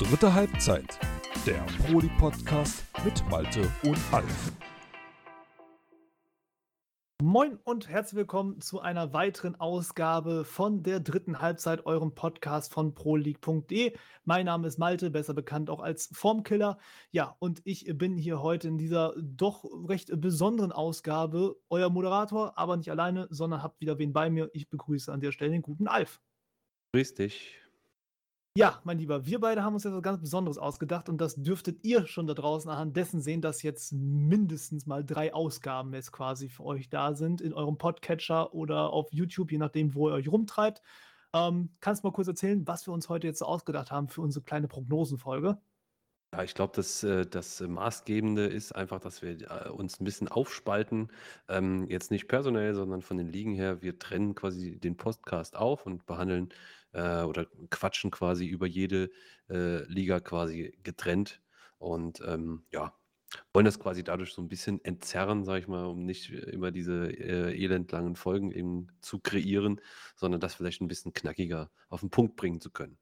Dritte Halbzeit, der Proli-Podcast mit Malte und Alf. Moin und herzlich willkommen zu einer weiteren Ausgabe von der dritten Halbzeit, eurem Podcast von proleague.de. Mein Name ist Malte, besser bekannt auch als Formkiller. Ja, und ich bin hier heute in dieser doch recht besonderen Ausgabe euer Moderator, aber nicht alleine, sondern habt wieder wen bei mir. Ich begrüße an der Stelle den guten Alf. Grüß dich. Ja, mein Lieber, wir beide haben uns etwas ganz Besonderes ausgedacht und das dürftet ihr schon da draußen anhand dessen sehen, dass jetzt mindestens mal drei Ausgaben jetzt quasi für euch da sind in eurem Podcatcher oder auf YouTube, je nachdem, wo ihr euch rumtreibt. Ähm, kannst du mal kurz erzählen, was wir uns heute jetzt so ausgedacht haben für unsere kleine Prognosenfolge? Ja, ich glaube, das, äh, das Maßgebende ist einfach, dass wir äh, uns ein bisschen aufspalten. Ähm, jetzt nicht personell, sondern von den Ligen her. Wir trennen quasi den Podcast auf und behandeln äh, oder quatschen quasi über jede äh, Liga quasi getrennt und ähm, ja, wollen das quasi dadurch so ein bisschen entzerren, sage ich mal, um nicht immer diese äh, elendlangen Folgen eben zu kreieren, sondern das vielleicht ein bisschen knackiger auf den Punkt bringen zu können.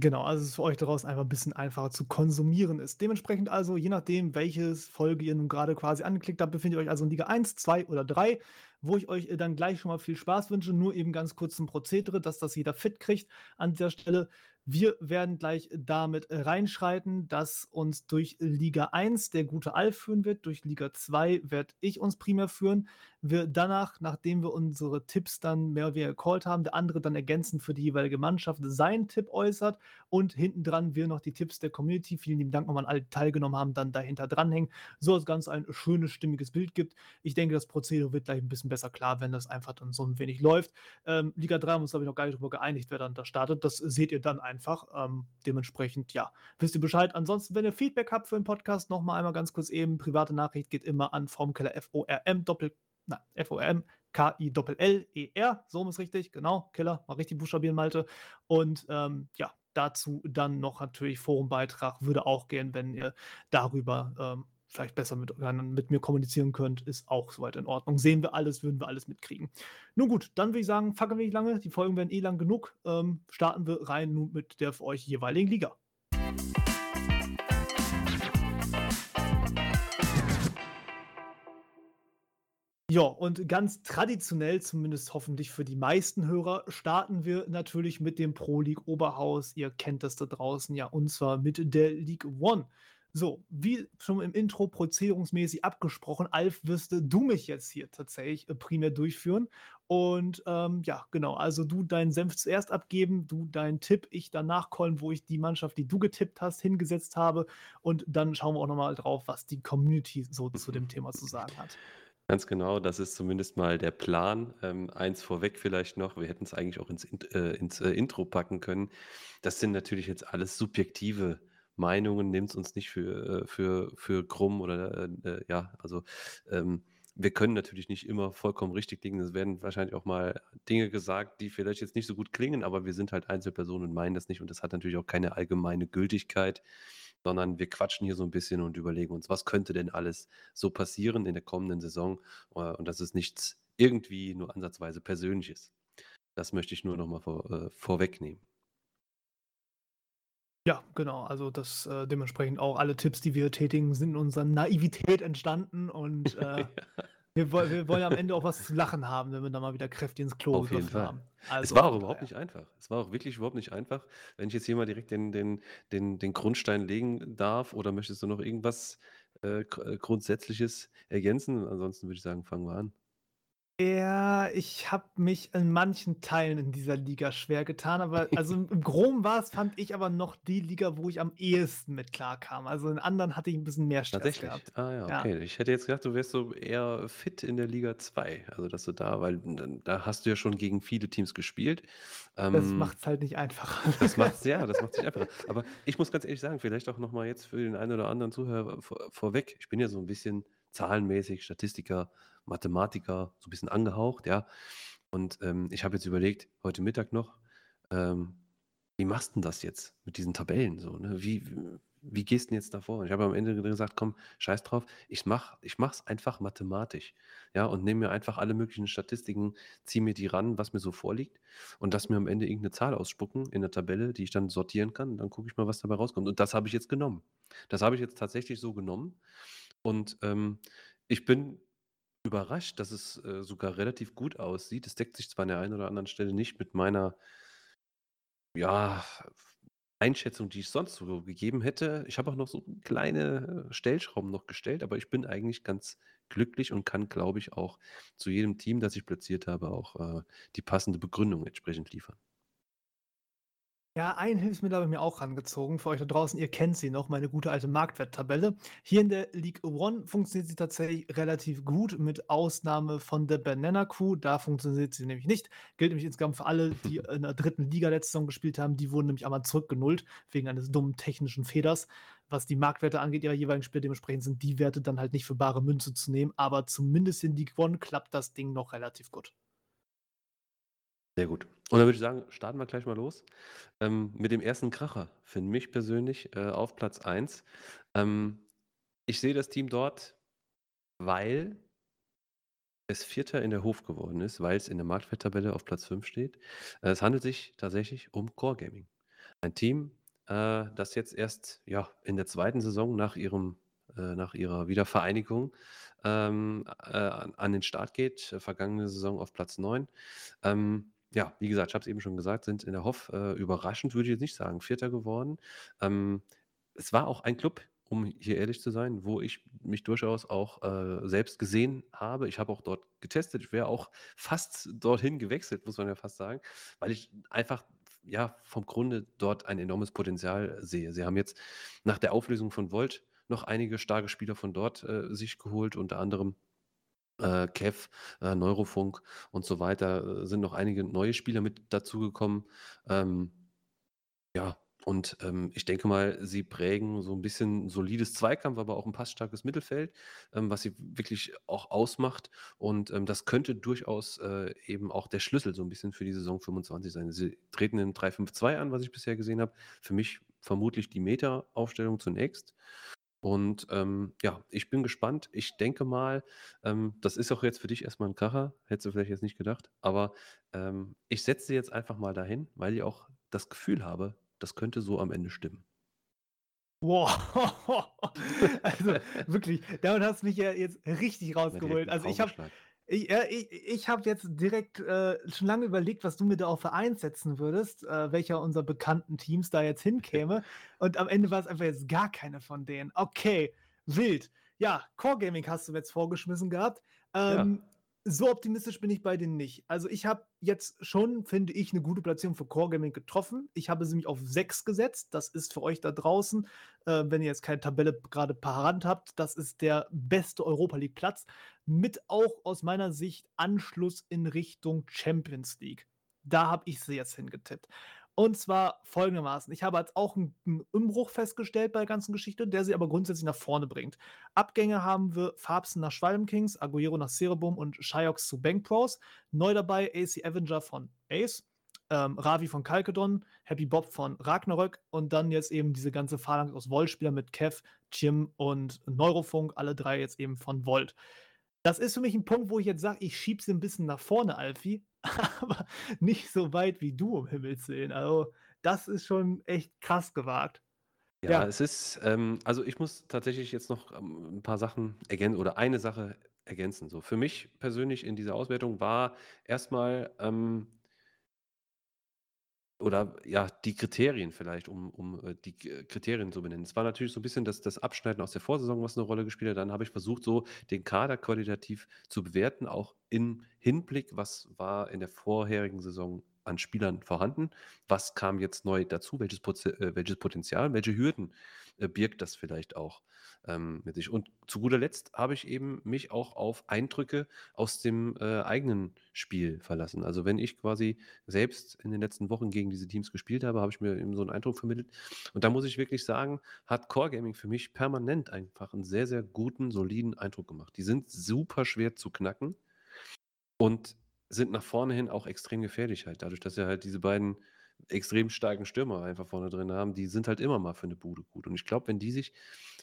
Genau, also es für euch daraus einfach ein bisschen einfacher zu konsumieren ist. Dementsprechend also, je nachdem, welches Folge ihr nun gerade quasi angeklickt habt, befindet ihr euch also in Liga 1, 2 oder 3 wo ich euch äh, dann gleich schon mal viel Spaß wünsche. Nur eben ganz kurz zum Prozedere, dass das jeder fit kriegt an dieser Stelle. Wir werden gleich damit reinschreiten, dass uns durch Liga 1 der gute Alf führen wird. Durch Liga 2 werde ich uns primär führen. Wir danach, nachdem wir unsere Tipps dann mehr oder weniger gecallt haben, der andere dann ergänzend für die jeweilige Mannschaft seinen Tipp äußert und hinten dran wir noch die Tipps der Community, vielen lieben Dank nochmal an alle, die teilgenommen haben, dann dahinter dranhängen, so dass es ganz ein schönes, stimmiges Bild gibt. Ich denke, das Prozedere wird gleich ein bisschen besser klar, wenn das einfach dann so ein wenig läuft. Ähm, Liga 3 haben uns, glaube ich, noch gar nicht darüber geeinigt, wer dann da startet. Das seht ihr dann einfach. Ähm, dementsprechend, ja, wisst ihr Bescheid. Ansonsten, wenn ihr Feedback habt für den Podcast, nochmal einmal ganz kurz eben. Private Nachricht geht immer an Formkeller F-O-R-M Doppel, na, F-O-R-M K-I-Doppel-L-E-R. So ist richtig, genau. Killer, mal richtig buchstabieren, Malte. Und ähm, ja, dazu dann noch natürlich Forumbeitrag würde auch gehen, wenn ihr darüber ähm, vielleicht besser mit, mit mir kommunizieren könnt, ist auch soweit in Ordnung. Sehen wir alles, würden wir alles mitkriegen. Nun gut, dann würde ich sagen, fackeln wir nicht lange. Die Folgen werden eh lang genug. Ähm, starten wir rein nun mit der für euch jeweiligen Liga. Ja, und ganz traditionell, zumindest hoffentlich für die meisten Hörer, starten wir natürlich mit dem Pro League Oberhaus. Ihr kennt das da draußen ja, und zwar mit der League One. So, wie schon im Intro prozedierungsmäßig abgesprochen, Alf, wirst du mich jetzt hier tatsächlich äh, primär durchführen. Und ähm, ja, genau, also du deinen Senf zuerst abgeben, du deinen Tipp, ich danach callen, wo ich die Mannschaft, die du getippt hast, hingesetzt habe. Und dann schauen wir auch nochmal drauf, was die Community so zu dem Thema zu sagen hat. Ganz genau, das ist zumindest mal der Plan. Ähm, eins vorweg vielleicht noch, wir hätten es eigentlich auch ins, äh, ins äh, Intro packen können. Das sind natürlich jetzt alles subjektive Meinungen, nehmt uns nicht für, äh, für, für krumm oder äh, äh, ja, also ähm, wir können natürlich nicht immer vollkommen richtig liegen. Es werden wahrscheinlich auch mal Dinge gesagt, die vielleicht jetzt nicht so gut klingen, aber wir sind halt Einzelpersonen und meinen das nicht und das hat natürlich auch keine allgemeine Gültigkeit, sondern wir quatschen hier so ein bisschen und überlegen uns, was könnte denn alles so passieren in der kommenden Saison äh, und das ist nichts irgendwie nur ansatzweise Persönliches. Das möchte ich nur nochmal vor, äh, vorwegnehmen. Ja, genau. Also das äh, dementsprechend auch alle Tipps, die wir tätigen, sind in unserer Naivität entstanden und äh, wir, wir wollen am Ende auch was zu lachen haben, wenn wir dann mal wieder kräftig ins Klo Auf jeden Fall. haben. Es Also war auch überhaupt daher. nicht einfach. Es war auch wirklich überhaupt nicht einfach. Wenn ich jetzt hier mal direkt den, den, den, den Grundstein legen darf, oder möchtest du noch irgendwas äh, äh, Grundsätzliches ergänzen? Ansonsten würde ich sagen, fangen wir an. Ja, ich habe mich in manchen Teilen in dieser Liga schwer getan, aber also im Groben war es, fand ich aber noch die Liga, wo ich am ehesten mit klarkam. Also in anderen hatte ich ein bisschen mehr Stress Tatsächlich. gehabt. Ah ja, Ja. okay. Ich hätte jetzt gedacht, du wärst so eher fit in der Liga 2. Also, dass du da, weil da hast du ja schon gegen viele Teams gespielt. Das Ähm, macht's halt nicht einfacher. Das macht's, ja, das macht sich einfacher. Aber ich muss ganz ehrlich sagen, vielleicht auch nochmal jetzt für den einen oder anderen Zuhörer vor, vorweg. Ich bin ja so ein bisschen zahlenmäßig, Statistiker, Mathematiker, so ein bisschen angehaucht, ja. Und ähm, ich habe jetzt überlegt, heute Mittag noch, ähm, wie machst du denn das jetzt mit diesen Tabellen so? Ne? Wie, wie gehst du denn jetzt davor? Ich habe am Ende gesagt, komm, scheiß drauf, ich mach, ich mach's einfach mathematisch. Ja, und nehme mir einfach alle möglichen Statistiken, ziehe mir die ran, was mir so vorliegt und lass mir am Ende irgendeine Zahl ausspucken in der Tabelle, die ich dann sortieren kann. Dann gucke ich mal, was dabei rauskommt. Und das habe ich jetzt genommen. Das habe ich jetzt tatsächlich so genommen. Und ähm, ich bin überrascht, dass es äh, sogar relativ gut aussieht. Es deckt sich zwar an der einen oder anderen Stelle nicht mit meiner, ja, Einschätzung, die ich sonst so gegeben hätte. Ich habe auch noch so kleine äh, Stellschrauben noch gestellt, aber ich bin eigentlich ganz glücklich und kann, glaube ich, auch zu jedem Team, das ich platziert habe, auch äh, die passende Begründung entsprechend liefern. Ja, ein Hilfsmittel habe ich mir auch rangezogen. Für euch da draußen, ihr kennt sie noch, meine gute alte Marktwerttabelle. Hier in der League One funktioniert sie tatsächlich relativ gut, mit Ausnahme von der Banana Crew. Da funktioniert sie nämlich nicht. Gilt nämlich insgesamt für alle, die in der dritten Liga letzte Saison gespielt haben. Die wurden nämlich einmal zurückgenullt, wegen eines dummen technischen Feders. Was die Marktwerte angeht, ihrer jeweiligen Spiele, dementsprechend sind die Werte dann halt nicht für bare Münze zu nehmen. Aber zumindest in League One klappt das Ding noch relativ gut. Sehr gut. Und dann würde ich sagen, starten wir gleich mal los. Ähm, mit dem ersten Kracher, für mich persönlich, äh, auf Platz 1. Ähm, ich sehe das Team dort, weil es Vierter in der Hof geworden ist, weil es in der Marktwerttabelle auf Platz 5 steht. Äh, es handelt sich tatsächlich um Core Gaming. Ein Team, äh, das jetzt erst ja, in der zweiten Saison nach, ihrem, äh, nach ihrer Wiedervereinigung ähm, äh, an den Start geht. Vergangene Saison auf Platz 9. Ähm, ja, wie gesagt, ich habe es eben schon gesagt, sind in der Hoff äh, überraschend, würde ich jetzt nicht sagen, Vierter geworden. Ähm, es war auch ein Club, um hier ehrlich zu sein, wo ich mich durchaus auch äh, selbst gesehen habe. Ich habe auch dort getestet. Ich wäre auch fast dorthin gewechselt, muss man ja fast sagen, weil ich einfach ja vom Grunde dort ein enormes Potenzial sehe. Sie haben jetzt nach der Auflösung von Volt noch einige starke Spieler von dort äh, sich geholt, unter anderem äh, Kev, äh, Neurofunk und so weiter, äh, sind noch einige neue Spieler mit dazugekommen. Ähm, ja, und ähm, ich denke mal, sie prägen so ein bisschen solides Zweikampf, aber auch ein passstarkes Mittelfeld, ähm, was sie wirklich auch ausmacht. Und ähm, das könnte durchaus äh, eben auch der Schlüssel so ein bisschen für die Saison 25 sein. Sie treten in 3-5-2 an, was ich bisher gesehen habe. Für mich vermutlich die Meta-Aufstellung zunächst. Und ähm, ja, ich bin gespannt. Ich denke mal, ähm, das ist auch jetzt für dich erstmal ein Kracher, hättest du vielleicht jetzt nicht gedacht, aber ähm, ich setze jetzt einfach mal dahin, weil ich auch das Gefühl habe, das könnte so am Ende stimmen. Wow, also wirklich, damit hast du mich ja jetzt richtig rausgeholt. Also ich habe ich, äh, ich, ich habe jetzt direkt äh, schon lange überlegt, was du mir da auch für einsetzen würdest, äh, welcher unserer bekannten Teams da jetzt hinkäme. Und am Ende war es einfach jetzt gar keine von denen. Okay, wild. Ja, Core Gaming hast du jetzt vorgeschmissen gehabt. Ähm, ja so optimistisch bin ich bei denen nicht. Also ich habe jetzt schon, finde ich, eine gute Platzierung für Core Gaming getroffen. Ich habe sie mich auf 6 gesetzt. Das ist für euch da draußen, äh, wenn ihr jetzt keine Tabelle gerade parat habt, das ist der beste Europa League Platz. Mit auch aus meiner Sicht Anschluss in Richtung Champions League. Da habe ich sie jetzt hingetippt. Und zwar folgendermaßen: Ich habe jetzt auch einen Umbruch festgestellt bei der ganzen Geschichte, der sie aber grundsätzlich nach vorne bringt. Abgänge haben wir Farbsen nach Schwalbenkings, Aguero nach Cerebum und Shiox zu Bank Pros. Neu dabei AC Avenger von Ace, ähm, Ravi von Kalkedon, Happy Bob von Ragnarök und dann jetzt eben diese ganze Phalanx aus Volt-Spielern mit Kev, Chim und Neurofunk, alle drei jetzt eben von Volt. Das ist für mich ein Punkt, wo ich jetzt sage, ich schiebe sie ein bisschen nach vorne, Alfie, aber nicht so weit wie du, um Himmels Willen. Also, das ist schon echt krass gewagt. Ja, Ja. es ist, ähm, also ich muss tatsächlich jetzt noch ähm, ein paar Sachen ergänzen oder eine Sache ergänzen. So, für mich persönlich in dieser Auswertung war erstmal ähm, oder ja, die Kriterien vielleicht, um, um äh, die Kriterien zu benennen. Es war natürlich so ein bisschen das, das Abschneiden aus der Vorsaison, was eine Rolle gespielt hat. Dann habe ich versucht, so den Kader qualitativ zu bewerten, auch im Hinblick, was war in der vorherigen Saison an Spielern vorhanden, was kam jetzt neu dazu, welches, äh, welches Potenzial, welche Hürden äh, birgt das vielleicht auch ähm, mit sich. Und zu guter Letzt habe ich eben mich auch auf Eindrücke aus dem äh, eigenen Spiel verlassen. Also wenn ich quasi selbst in den letzten Wochen gegen diese Teams gespielt habe, habe ich mir eben so einen Eindruck vermittelt. Und da muss ich wirklich sagen, hat Core Gaming für mich permanent einfach einen sehr, sehr guten, soliden Eindruck gemacht. Die sind super schwer zu knacken und sind nach vorne hin auch extrem gefährlich halt. Dadurch, dass sie halt diese beiden extrem starken Stürmer einfach vorne drin haben, die sind halt immer mal für eine Bude gut. Und ich glaube, wenn die sich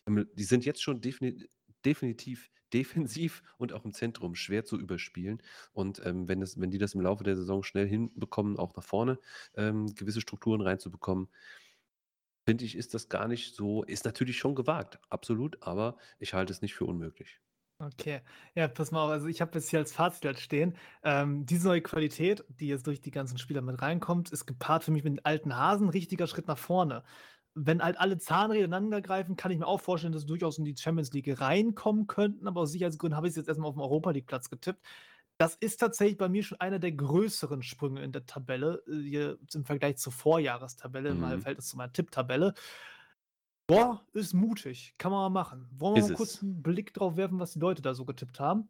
ähm, die sind jetzt schon defini definitiv defensiv und auch im Zentrum schwer zu überspielen. Und, ähm, wenn es wenn die das im Laufe der Saison schnell hinbekommen, auch nach vorne, ähm, gewisse Strukturen reinzubekommen, finde ich, ist das gar nicht so ist natürlich schon gewagt, absolut, aber ich halte es nicht für unmöglich. Okay. Ja, pass mal auf, also ich habe jetzt hier als Fazit halt stehen, ähm, diese neue Qualität, die jetzt durch die ganzen Spieler mit reinkommt, ist gepaart für mich mit den alten Hasen richtiger Schritt nach vorne. Wenn halt alle Zahnräder ineinander greifen, kann ich mir auch vorstellen, dass sie durchaus in die Champions League reinkommen könnten, aber aus Sicherheitsgründen habe ich's jetzt erst mal aufm Europa League Platz getippt. Das ist tatsächlich bei mir schon einer der größeren Sprünge in der Tabelle, äh, im Vergleich zur Vorjahrestabelle, im Mhm. Verhältnis zu meiner Tipptabelle. Boah, ist mutig, kann man mal machen. Wollen wir Ist mal kurz es. 'n Blick drauf werfen, was die Leute da so getippt haben?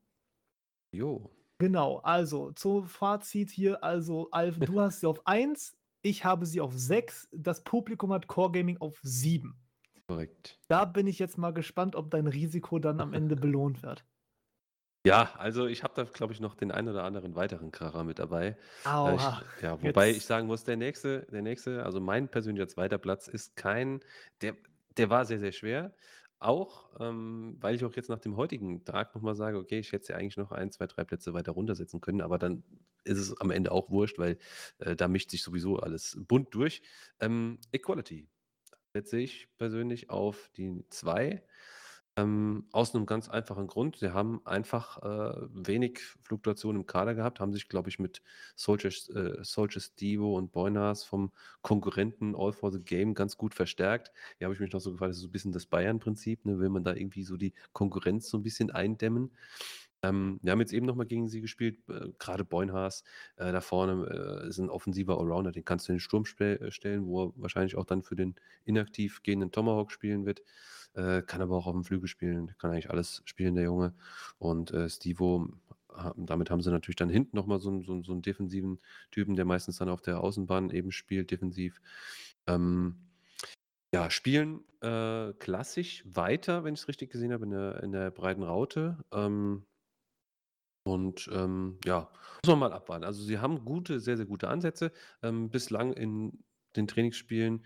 Jo. Genau, also zum Fazit hier, also Alf, du hast sie auf 1, ich habe sie auf 6, das Publikum hat Core Gaming auf 7. Korrekt. Da bin ich jetzt mal gespannt, ob dein Risiko dann am Ende belohnt wird. Ja, also ich habe da, glaube ich, noch den einen oder anderen weiteren Kracher mit dabei. Äh, ich Aua, ja, wobei ich jetzt sagen muss, der nächste der nächste also mein persönlicher 2. Platz ist kein der der war sehr, sehr schwer. Auch, ähm, weil ich auch jetzt nach dem heutigen Tag noch mal sage: „Okay, ich hätte sie eigentlich noch 1, 2, 3 Plätze weiter runtersetzen können“, aber dann ist es am Ende auch wurscht, weil, äh, da mischt sich sowieso alles bunt durch. Ähm, Equality setze ich persönlich auf die 2, ähm, aus 'nem ganz einfachen Grund. Sie haben einfach, äh, wenig Fluktuation im Kader gehabt, haben sich, glaube ich, mit Soldiers äh, Soldiers und Boynas vom Konkurrenten All for the Game ganz gut verstärkt. Hier habe ich mich noch so gefragt, das ist so 'n bisschen das Bayern-Prinzip, ne? Will man da irgendwie so die Konkurrenz so 'n bisschen eindämmen? Ähm, wir haben jetzt eben noch mal gegen sie gespielt, äh, grade Boynhas, äh, da vorne, äh, ist 'n offensiver Allrounder, den kannst du in den Sturm äh, stellen, wo er wahrscheinlich auch dann für den inaktiv gehenden Tomahawk spielen wird, äh, kann aber auch aufm Flügel spielen, kann eigentlich alles spielen, der Junge. Und, äh, Stevo, ha damit haben sie natürlich dann hinten noch mal so so so 'n defensiven Typen, der meistens dann auf der Außenbahn eben spielt defensiv. Ähm, ja, spielen, äh, klassisch weiter, wenn ich's richtig gesehen habe, in der in der breiten Raute. Ähm und, ähm, ja, muss man mal abwarten. Also, sie haben gute sehr, sehr gute Ansätze, ähm, bislang in den Trainingsspielen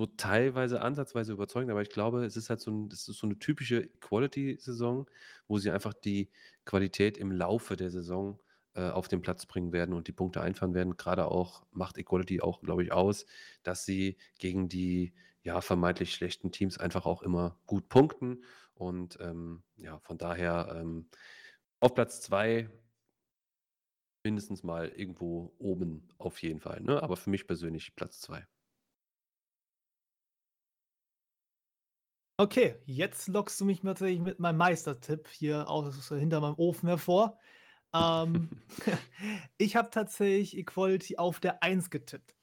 so teilweise ansatzweise überzeugend, aber ich glaube, es ist halt so 'n das ist so 'ne typische Quality-Saison, wo sie einfach die Qualität im Laufe der Saison, äh, auf den Platz bringen werden und die Punkte einfahren werden. Grade auch macht Equality auch, glaube ich, aus, dass sie gegen die, ja, vermeintlich schlechten Teams einfach auch immer gut punkten und, ähm, ja, von daher, ähm, auf Platz 2 mindestens mal irgendwo oben auf jeden Fall, ne? Aber für mich persönlich Platz 2. Okay, jetzt lockst du mich tatsächlich mit meinem Meistertipp hier aus hinter meinem Ofen hervor. Ähm, ich habe tatsächlich Equality auf der 1 getippt.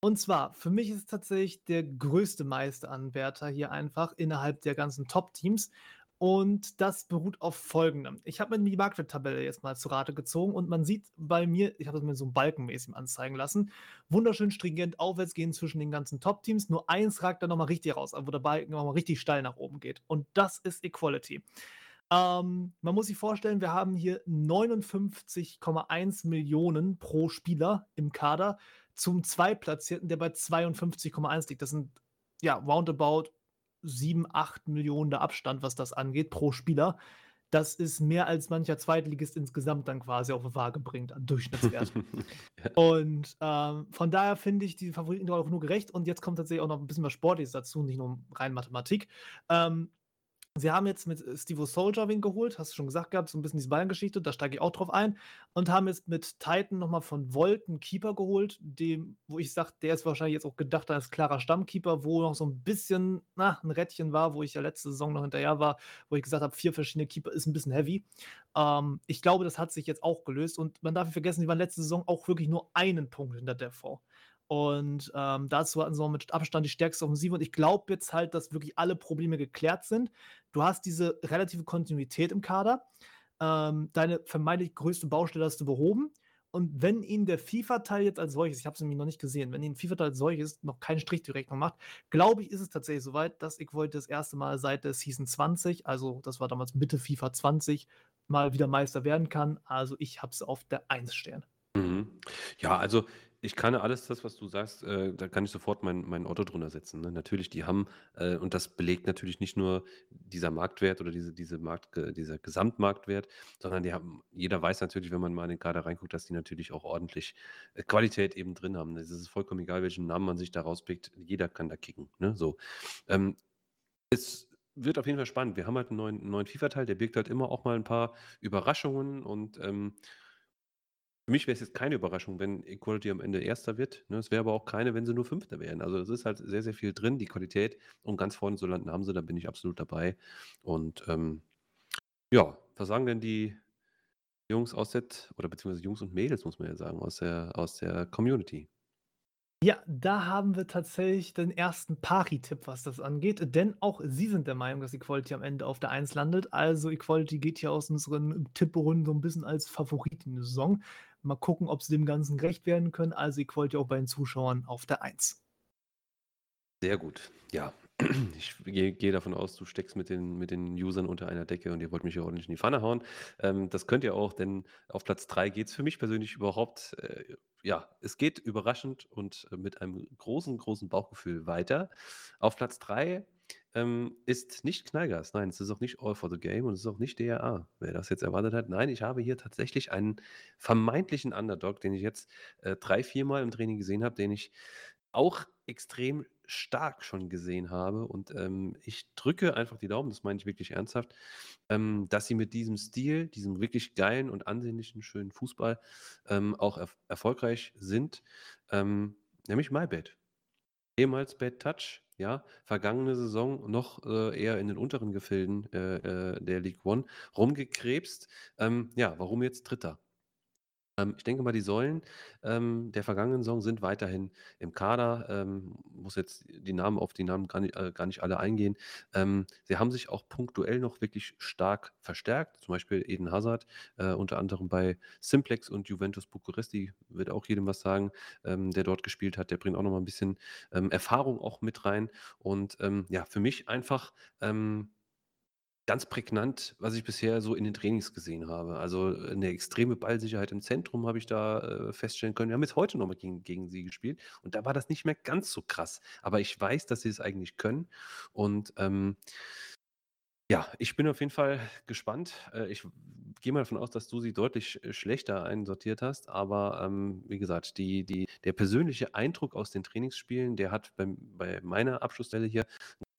Und zwar, für mich ist es tatsächlich der größte Meisteranwärter hier einfach innerhalb der ganzen Top-Teams. Und das beruht auf Folgendem: Ich habe mir die Marktwerttabelle jetzt mal zu Rate gezogen und man sieht bei mir ich habe das mir so balkenmäßig anzeigen lassen, wunderschön stringent aufwärts gehen zwischen den ganzen Top-Teams. Nur eins ragt da noch mal richtig raus, wo der Balken noch mal richtig steil nach oben geht. Und das ist Equality. Ähm, man muss sich vorstellen, wir haben hier 59,1.000.000 pro Spieler im Kader zum Zweitplatzierten, der bei 52,1 liegt. Das sind, ja, roundabout 7, 8.000.000 der Abstand, was das angeht, pro Spieler. Das ist mehr als mancher Zweitligist insgesamt dann quasi auf 'ne Waage bringt an Durchschnittswert. Ja. Und, ähm, von daher finde ich die Favoriten auch nur gerecht und jetzt kommt tatsächlich auch noch 'n bisschen was Sportliches dazu, nicht nur rein Mathematik. Ähm, sie haben jetzt mit Stevo Soldier wen geholt, hast du schon gesagt gehabt, so 'n bisschen diese Bayern-Geschichte, da steige ich auch drauf ein und haben jetzt mit Titan noch mal von Volt 'n Keeper geholt, dem wo ich sage, der ist wahrscheinlich jetzt auch gedacht als klarer Stammkeeper, wo noch so 'n bisschen, na, 'n Rädchen war, wo ich ja letzte Saison noch hinterher war, wo ich gesagt habe, 4 verschiedene Keeper ist 'n bisschen heavy. Ähm, ich glaube, das hat sich jetzt auch gelöst und man darf nicht vergessen, die waren letzte Saison auch wirklich nur 1 Punkt hinter Defo. Und, ähm, dazu hatten sie auch mit Abstand die stärkste Offensive und ich glaube jetzt halt, dass wirklich alle Probleme geklärt sind. Du hast diese relative Kontinuität im Kader. Ähm, deine vermeintlich größte Baustelle hast du behoben. Und wenn ihnen der FIFA-Teil jetzt als solches ich habe es nämlich noch nicht gesehen, wenn ihnen FIFA-Teil als solches noch keinen Strich die Rechnung macht, glaube ich, ist es tatsächlich so weit, dass Equality das 1. Mal seit der Season 20, also das war damals Mitte FIFA 20, mal wieder Meister werden kann. Also, ich habe sie auf der 1 stehen. Mhm. Ja, also, Ich kann alles das, was du sagst, äh, da kann ich sofort mein mein Otto drunter setzen, ne? Natürlich, die haben äh, und das belegt natürlich nicht nur dieser Marktwert oder diese diese Markt dieser Gesamtmarktwert, sondern die haben jeder weiß natürlich, wenn man mal in den Kader reinguckt, dass die natürlich auch ordentlich, äh, Qualität eben drin haben. Es ist vollkommen egal, welchen Namen man sich da rauspickt. Jeder kann da kicken, ne, so. Ähm, es wird auf jeden Fall spannend. Wir haben halt einen neuen neuen FIFA-Teil, der birgt halt immer auch mal ein paar Überraschungen und, ähm für mich wäre es jetzt keine Überraschung, wenn Equality am Ende Erster wird, ne? Es wäre aber auch keine, wenn sie nur Fünfter wären. Also, es ist halt sehr, sehr viel drin, die Qualität, um ganz vorne zu landen, haben sie, da bin ich absolut dabei. Und, ähm, ja, was sagen denn die Jungs aus der oder beziehungsweise Jungs und Mädels, muss man ja sagen, aus der aus der Community? Ja, da haben wir tatsächlich den ersten Pari-Tipp, was das angeht, denn auch sie sind der Meinung, dass Equality am Ende auf der Eins landet. Also Equality geht hier aus unseren Tipprunden so ein bisschen als Favorit in die Saison. Mal gucken, ob sie dem Ganzen gerecht werden können. Also Equality auch bei den Zuschauern auf der Eins. Sehr gut. Ja, ich gehe davon aus, du steckst mit den mit den Usern unter einer Decke und ihr wollt mich hier ordentlich in die Pfanne hauen. Ähm, das könnt ihr auch, denn auf Platz 3 geht es für mich persönlich überhaupt äh, ja, es geht überraschend und, äh, mit einem großen, großen Bauchgefühl weiter. Auf Platz 3, ähm, ist nicht Knallgas. Nein, es ist auch nicht All for the Game und es ist auch nicht DRA, wer das jetzt erwartet hat. Nein, ich habe hier tatsächlich einen vermeintlichen Underdog, den ich jetzt, äh, 3, 4 Mal im Training gesehen habe, den ich auch extrem stark schon gesehen habe. Und ähm, ich drücke einfach die Daumen, das meine ich wirklich ernsthaft, ähm, dass sie mit diesem Stil, diesem wirklich geilen und ansehnlichen, schönen Fußball ähm, auch er erfolgreich sind. Ähm, nämlich MyBet. Ehemals Bad Touch, ja, vergangene Saison noch äh, eher in den unteren Gefilden äh, äh, der League One rumgekrebst. Ähm, ja, warum jetzt Dritter? Ähm, ich denke mal, die Säulen, ähm, der vergangenen Saison sind weiterhin im Kader. Ähm, muss jetzt die Namen auf die Namen gar nicht, äh, gar nicht alle eingehen. Ähm, sie haben sich auch punktuell noch wirklich stark verstärkt. Zum Beispiel Eden Hazard, äh, unter anderem bei Simplex und Juventus Bucuresti, wird auch jedem was sagen, ähm, der dort gespielt hat. Der bringt auch noch mal ein bisschen ähm, Erfahrung auch mit rein. Und ähm, ja, für mich einfach ähm, Ganz prägnant, was ich bisher so in den Trainings gesehen habe. Also, äh, 'ne extreme Ballsicherheit im Zentrum habe ich da, äh, feststellen können. Wir haben jetzt heute noch mal gegen gegen sie gespielt und da war das nicht mehr ganz so krass. Aber ich weiß, dass sie es eigentlich können und, ähm ja, ich bin auf jeden Fall gespannt. Äh, ich gehe mal davon aus, dass du sie deutlich, äh, schlechter einsortiert hast, aber, ähm, wie gesagt, die die der persönliche Eindruck aus den Trainingsspielen, der hat beim bei meiner Abschlussstelle hier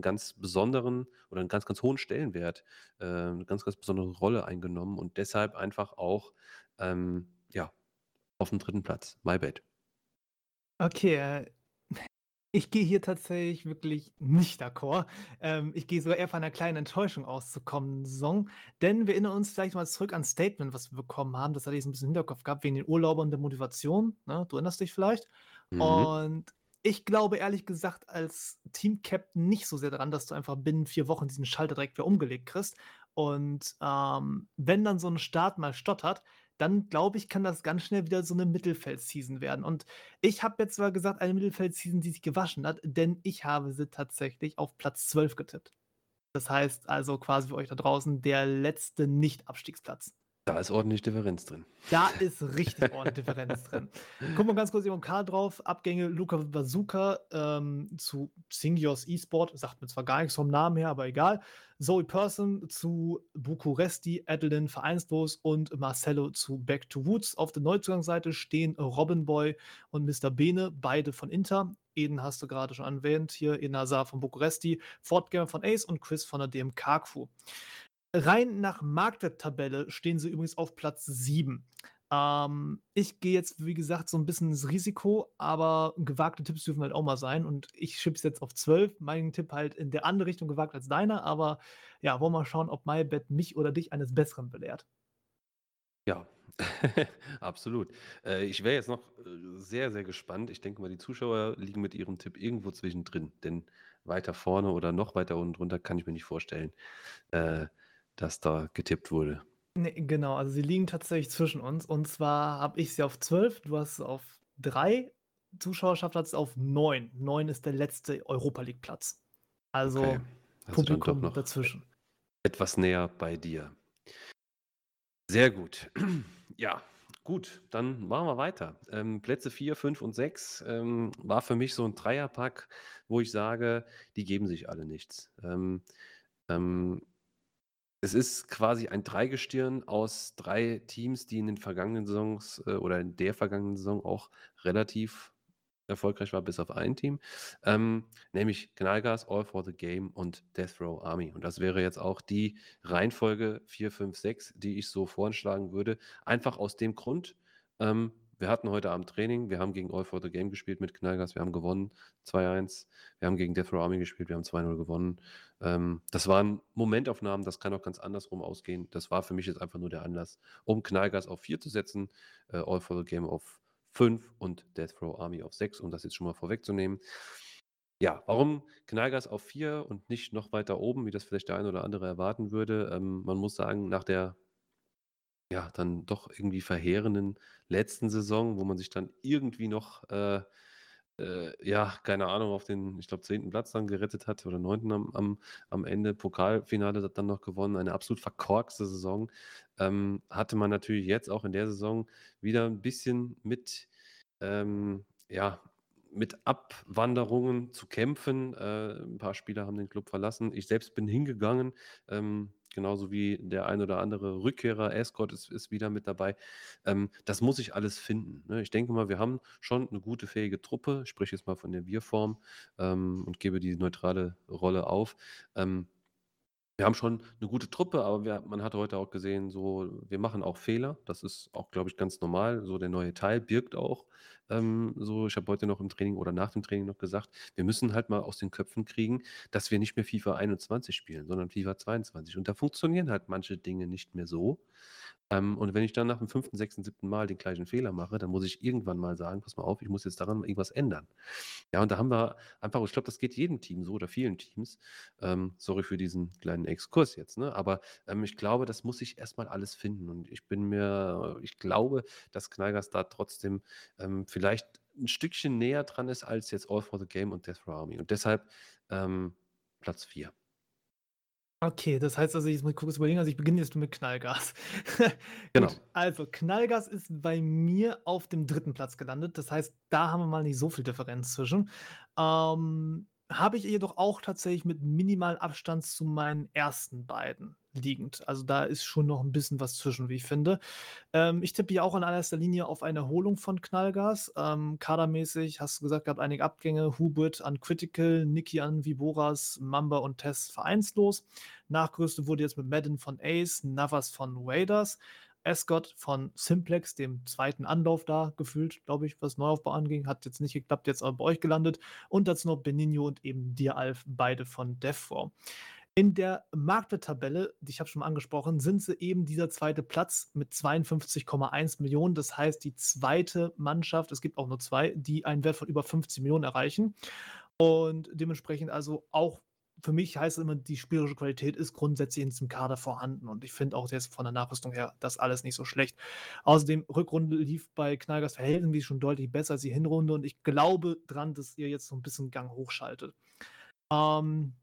ganz besonderen oder einen ganz, ganz hohen Stellenwert, äh, 'ne ganz, ganz besondere Rolle eingenommen und deshalb einfach auch, ähm, ja, auf dem dritten Platz. My bad. Okay, äh, ich gehe hier tatsächlich wirklich nicht d'accord. Ähm, ich gehe sogar eher von einer kleinen Enttäuschung aus zur kommenden Saison, denn wir erinnern uns vielleicht mal zurück ans Statement, was wir bekommen haben. Das hatte ich so 'n bisschen im Hinterkopf gehabt wegen den Urlaubern und der Motivation, ne? Du erinnerst dich vielleicht. Mhm. Und ich glaube ehrlich gesagt als Team-Captain nicht so sehr daran, dass du einfach binnen 4 Wochen diesen Schalter direkt wieder umgelegt kriegst. Und, ähm, wenn dann so 'n Start mal stottert, dann glaube ich, kann das ganz schnell wieder so 'ne Mittelfeld-Season werden. Und ich habe jetzt zwar gesagt, eine Mittelfeld-Season, die sich gewaschen hat, denn ich habe sie tatsächlich auf Platz 12 getippt. Das heißt also quasi für euch da draußen der letzte Nicht-Abstiegsplatz. Da ist ordentlich Differenz drin. Da ist richtig ordentlich Differenz drin. Gucken wir ganz kurz im K drauf. Abgänge Luka Bazooka ähm, zu Singios Esport, sagt mir zwar gar nichts vom Namen her, aber egal. Zoe Person zu Bucuresti, Adeline vereinslos und Marcello zu Back to Woods. Auf der Neuzugangsseite stehen Robin Boy und Mr. Bene, beide von Inter. Eden hast du gerade schon erwähnt, hier Eden Hazard von Bucuresti, Fortgamer von Ace und Chris von der DMK Crew. Rein nach Marktwerttabelle stehen sie übrigens auf Platz 7. Ähm, ich gehe jetzt, wie gesagt, so ein bisschen ins Risiko, aber gewagte Tipps dürfen halt auch mal sein und ich schiebe es jetzt auf 12. Mein Tipp halt in der andere Richtung gewagt als deiner, aber ja, wollen wir mal schauen, ob MyBet mich oder dich eines Besseren belehrt. Ja, absolut. Äh, ich wäre jetzt noch, äh, sehr, sehr gespannt. Ich denke mal, die Zuschauer liegen mit ihrem Tipp irgendwo zwischendrin, denn weiter vorne oder noch weiter unten drunter kann ich mir nicht vorstellen, äh dass da getippt wurde. Ne, genau, also sie liegen tatsächlich zwischen uns. Und zwar habe ich sie auf 12, du hast sie auf 3, Zuschauerschaft hat es auf 9. 9 ist der letzte Europa League Platz. Also Okay, also Publikum noch dazwischen. etwas näher bei dir. Sehr gut. Ja, gut, dann machen wir weiter. Ähm, Plätze 4, 5 und 6 ähm, war für mich so ein Dreierpack, wo ich sage, die geben sich alle nichts. Ähm, ähm, es ist quasi ein Dreigestirn aus drei Teams, die in den vergangenen Saisons äh, oder in der vergangenen Saison auch relativ erfolgreich war, bis auf ein Team, ähm, nämlich Knallgas, All for the Game und Death Row Army. Und das wäre jetzt auch die Reihenfolge 4, 5, 6, die ich so vorschlagen würde. Einfach aus dem Grund, ähm, wir hatten heute Abend Training, wir haben gegen All for the Game gespielt mit Knallgas, wir haben gewonnen 2-1. Wir haben gegen Death Row Army gespielt, wir haben 2-0 gewonnen. Ähm, das waren Momentaufnahmen, das kann auch ganz andersrum ausgehen. Das war für mich jetzt einfach nur der Anlass, um Knallgas auf 4 zu setzen, äh, All for the Game auf 5 und Death Row Army auf 6, um das jetzt schon mal vorwegzunehmen. Ja, warum Knallgas auf 4 und nicht noch weiter oben, wie das vielleicht der eine oder andere erwarten würde? Ähm, man muss sagen, nach der ja, dann doch irgendwie verheerenden letzten Saison, wo man sich dann irgendwie noch, äh, äh, ja, keine Ahnung, auf den, ich glaube, 10. Platz dann gerettet hat oder 9. am, am, am Ende, Pokalfinale dann noch gewonnen, eine absolut verkorkste Saison, ähm, hatte man natürlich jetzt auch in der Saison wieder ein bisschen mit, ähm, ja, mit Abwanderungen zu kämpfen. Äh, ein paar Spieler haben den Club verlassen. Ich selbst bin hingegangen, ähm, genauso wie der ein oder andere Rückkehrer. Escort ist, ist wieder mit dabei. Ähm, das muss ich alles finden. Ne? Ich denke mal, wir haben schon eine gute, fähige Truppe. Ich spreche jetzt mal von der Wir-Form ähm, und gebe die neutrale Rolle auf. Ähm, wir haben schon eine gute Truppe, aber wir man hat heute auch gesehen, so wir machen auch Fehler. Das ist auch, glaube ich, ganz normal. So der neue Teil birgt auch, ähm, so ich habe heute noch im Training oder nach dem Training noch gesagt, wir müssen halt mal aus den Köpfen kriegen, dass wir nicht mehr FIFA 21 spielen, sondern FIFA 22. Und da funktionieren halt manche Dinge nicht mehr so. Ähm, und wenn ich dann nach dem fünften, sechsten, siebten Mal den gleichen Fehler mache, dann muss ich irgendwann mal sagen, pass mal auf, ich muss jetzt daran irgendwas ändern. Ja, und da haben wir einfach, ich glaube, das geht jedem Team so oder vielen Teams. Ähm, sorry für diesen kleinen Exkurs jetzt, ne? Aber ähm, ich glaube, das muss ich erstmal alles finden. Und ich bin mir, ich glaube, dass Knallgas da trotzdem ähm, vielleicht ein Stückchen näher dran ist als jetzt All for the Game und Death Row Army. Und deshalb ähm, Platz 4. Okay, das heißt also, jetzt muss ich kurz überlegen, also ich beginne jetzt mit Knallgas. Genau. Gut, also Knallgas ist bei mir auf dem dritten Platz gelandet. Das heißt, da haben wir mal nicht so viel Differenz zwischen. Ähm, habe ich jedoch auch tatsächlich mit minimal Abstand zu meinen ersten beiden liegend. Also da ist schon noch ein bisschen was zwischen, wie ich finde. Ähm, ich tippe ja auch in allererster Linie auf eine Erholung von Knallgas. Ähm, kadermäßig hast du gesagt, gab einige Abgänge. Hubert an Critical, Niki an Viboras, Mamba und Tess vereinslos. Nachgerüstet wurde jetzt mit Madden von Ace, Navas von Waders. Escott von Simplex, dem zweiten Anlauf da gefühlt, glaube ich, was Neuaufbau anging. Hat jetzt nicht geklappt, jetzt aber bei euch gelandet. Und dazu noch Benigno und eben Dialf, beide von Deathform. In der Marktwerttabelle, die ich habe schon mal angesprochen, sind sie eben dieser zweite Platz mit 52,1 Millionen. Das heißt, die zweite Mannschaft, es gibt auch nur zwei, die einen Wert von über 50 Millionen erreichen. Und dementsprechend also auch für mich heißt es immer, die spielerische Qualität ist grundsätzlich in diesem Kader vorhanden. Und ich finde auch jetzt von der Nachrüstung her das alles nicht so schlecht. Außerdem, Rückrunde lief bei Knallgas verhältnismäßig schon deutlich besser als die Hinrunde. Und ich glaube dran, dass ihr jetzt so ein bisschen Gang hochschaltet. Ähm,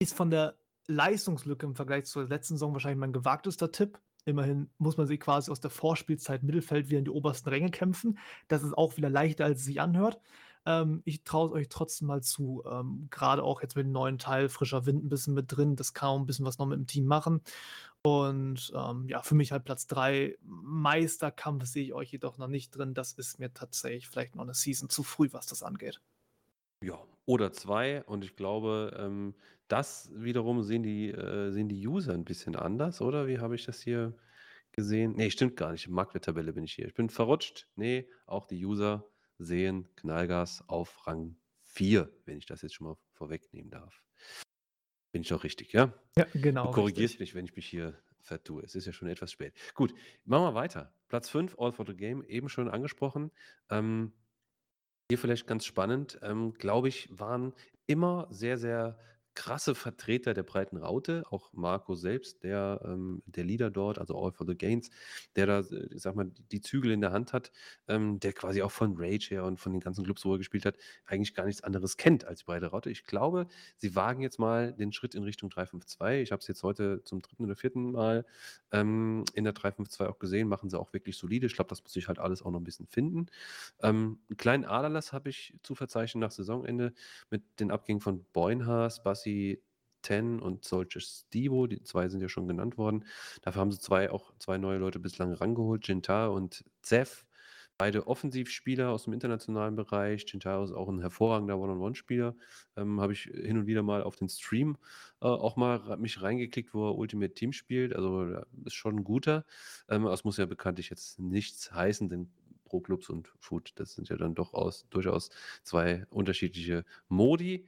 ist von der Leistungslücke im Vergleich zur letzten Saison wahrscheinlich mein gewagtester Tipp. Immerhin muss man sich quasi aus der Vorspielzeit Mittelfeld wieder in die obersten Ränge kämpfen. Das ist auch wieder leichter, als es sich anhört. Ähm, ich traue es euch trotzdem mal zu. Ähm, Gerade auch jetzt mit dem neuen Teil, frischer Wind ein bisschen mit drin. Das kann auch ein bisschen was noch mit dem Team machen. Und ähm, ja, für mich halt Platz 3. Meisterkampf sehe ich euch jedoch noch nicht drin. Das ist mir tatsächlich vielleicht noch eine Season zu früh, was das angeht. Ja, oder zwei. Und ich glaube, ähm, das wiederum sehen die, äh, sehen die User ein bisschen anders, oder? Wie habe ich das hier gesehen? Nee, stimmt gar nicht. Im Marktwerttabelle bin ich hier. Ich bin verrutscht. Nee, auch die User sehen Knallgas auf Rang 4, wenn ich das jetzt schon mal vorwegnehmen darf. Bin ich doch richtig, ja? Ja, genau. Du korrigierst richtig. mich, wenn ich mich hier vertue. Es ist ja schon etwas spät. Gut, machen wir weiter. Platz 5, All for the Game, eben schon angesprochen. Ähm, hier vielleicht ganz spannend, ähm, glaube ich, waren immer sehr, sehr krasse Vertreter der breiten Raute, auch Marco selbst, der, ähm, der Leader dort, also All for the Gains, der da, äh, ich sag mal, die Zügel in der Hand hat, ähm, der quasi auch von Rage her und von den ganzen Clubs, wo er gespielt hat, eigentlich gar nichts anderes kennt als die breite Raute. Ich glaube, sie wagen jetzt mal den Schritt in Richtung 352. Ich habe es jetzt heute zum dritten oder vierten Mal ähm, in der 352 auch gesehen, machen sie auch wirklich solide. Ich glaube, das muss sich halt alles auch noch ein bisschen finden. Ähm, einen kleinen Aderlass habe ich zu verzeichnen nach Saisonende mit den Abgängen von Beunhaas, Bassi Ten und Soldier Stivo, die zwei sind ja schon genannt worden. Dafür haben sie zwei auch zwei neue Leute bislang rangeholt, Jintar und Zef. Beide Offensivspieler aus dem internationalen Bereich. Jintar ist auch ein hervorragender One-on-One-Spieler. Ähm, Habe ich hin und wieder mal auf den Stream äh, auch mal mich reingeklickt, wo er Ultimate Team spielt. Also ist schon ein guter. Ähm, das muss ja bekanntlich jetzt nichts heißen, denn Pro-Clubs und Food, das sind ja dann doch aus, durchaus zwei unterschiedliche Modi.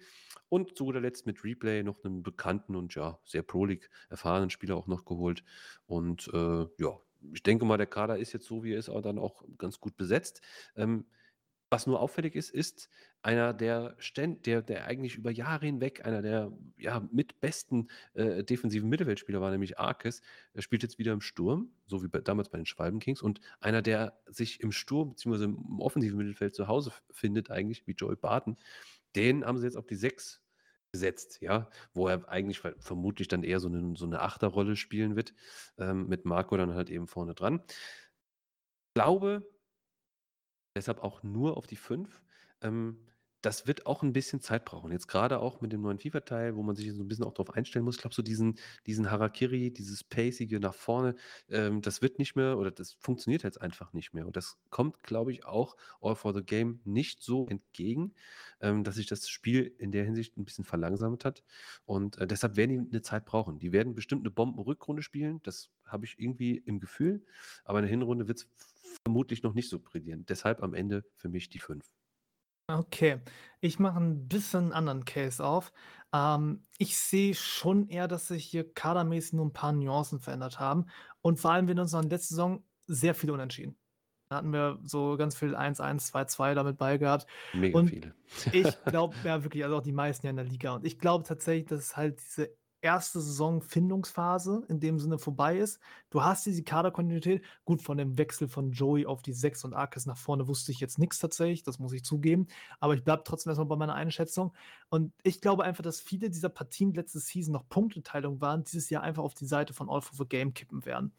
Und zu guter Letzt mit Replay noch einen bekannten und ja, sehr Pro-League erfahrenen Spieler auch noch geholt. Und äh, ja, ich denke mal, der Kader ist jetzt so, wie er ist, auch dann auch ganz gut besetzt. Ähm, was nur auffällig ist, ist einer der Ständ, der, der eigentlich über Jahre hinweg einer der ja, mit besten äh, defensiven Mittelfeldspieler war, nämlich Arkes. Er spielt jetzt wieder im Sturm, so wie bei, damals bei den Schwalben Kings. Und einer, der sich im Sturm bzw. im offensiven Mittelfeld zu Hause findet, eigentlich wie Joey Barton, den haben sie jetzt auf die 6 gesetzt, ja, wo er eigentlich vermutlich dann eher so eine, so eine Achterrolle spielen wird, ähm, mit Marco dann halt eben vorne dran. Ich glaube, deshalb auch nur auf die 5. Ähm, das wird auch ein bisschen Zeit brauchen. Jetzt gerade auch mit dem neuen FIFA-Teil, wo man sich so ein bisschen auch drauf einstellen muss. Ich glaube, so diesen, diesen Harakiri, dieses Pacige nach vorne, ähm, das wird nicht mehr oder das funktioniert jetzt einfach nicht mehr. Und das kommt, glaube ich, auch All for the Game nicht so entgegen, ähm, dass sich das Spiel in der Hinsicht ein bisschen verlangsamt hat. Und äh, deshalb werden die eine Zeit brauchen. Die werden bestimmt eine Bombenrückrunde spielen. Das habe ich irgendwie im Gefühl. Aber in der Hinrunde wird es vermutlich noch nicht so brillieren. Deshalb am Ende für mich die 5. Okay, ich mache ein bisschen 'n anderen Case auf. Ähm, ich sehe schon eher, dass sich hier kadermäßig nur ein paar Nuancen verändert haben und vor allem wir uns an letzte Saison sehr viele Unentschieden. Da hatten wir so ganz viel 1-1, 2-2 damit bei gehabt Mega und viele. ich glaube ja wirklich, also auch die meisten ja in der Liga und ich glaube tatsächlich, dass halt diese erste Saisonfindungsphase in dem Sinne vorbei ist. Du hast diese Kaderkontinuität. Gut, von dem Wechsel von Joey auf die 6 und Arkes nach vorne wusste ich jetzt nichts tatsächlich, das muss ich zugeben. Aber ich bleibe trotzdem erstmal bei meiner Einschätzung. Und ich glaube einfach, dass viele dieser Partien letzte Season noch Punkteteilung waren, dieses Jahr einfach auf die Seite von All for the Game kippen werden.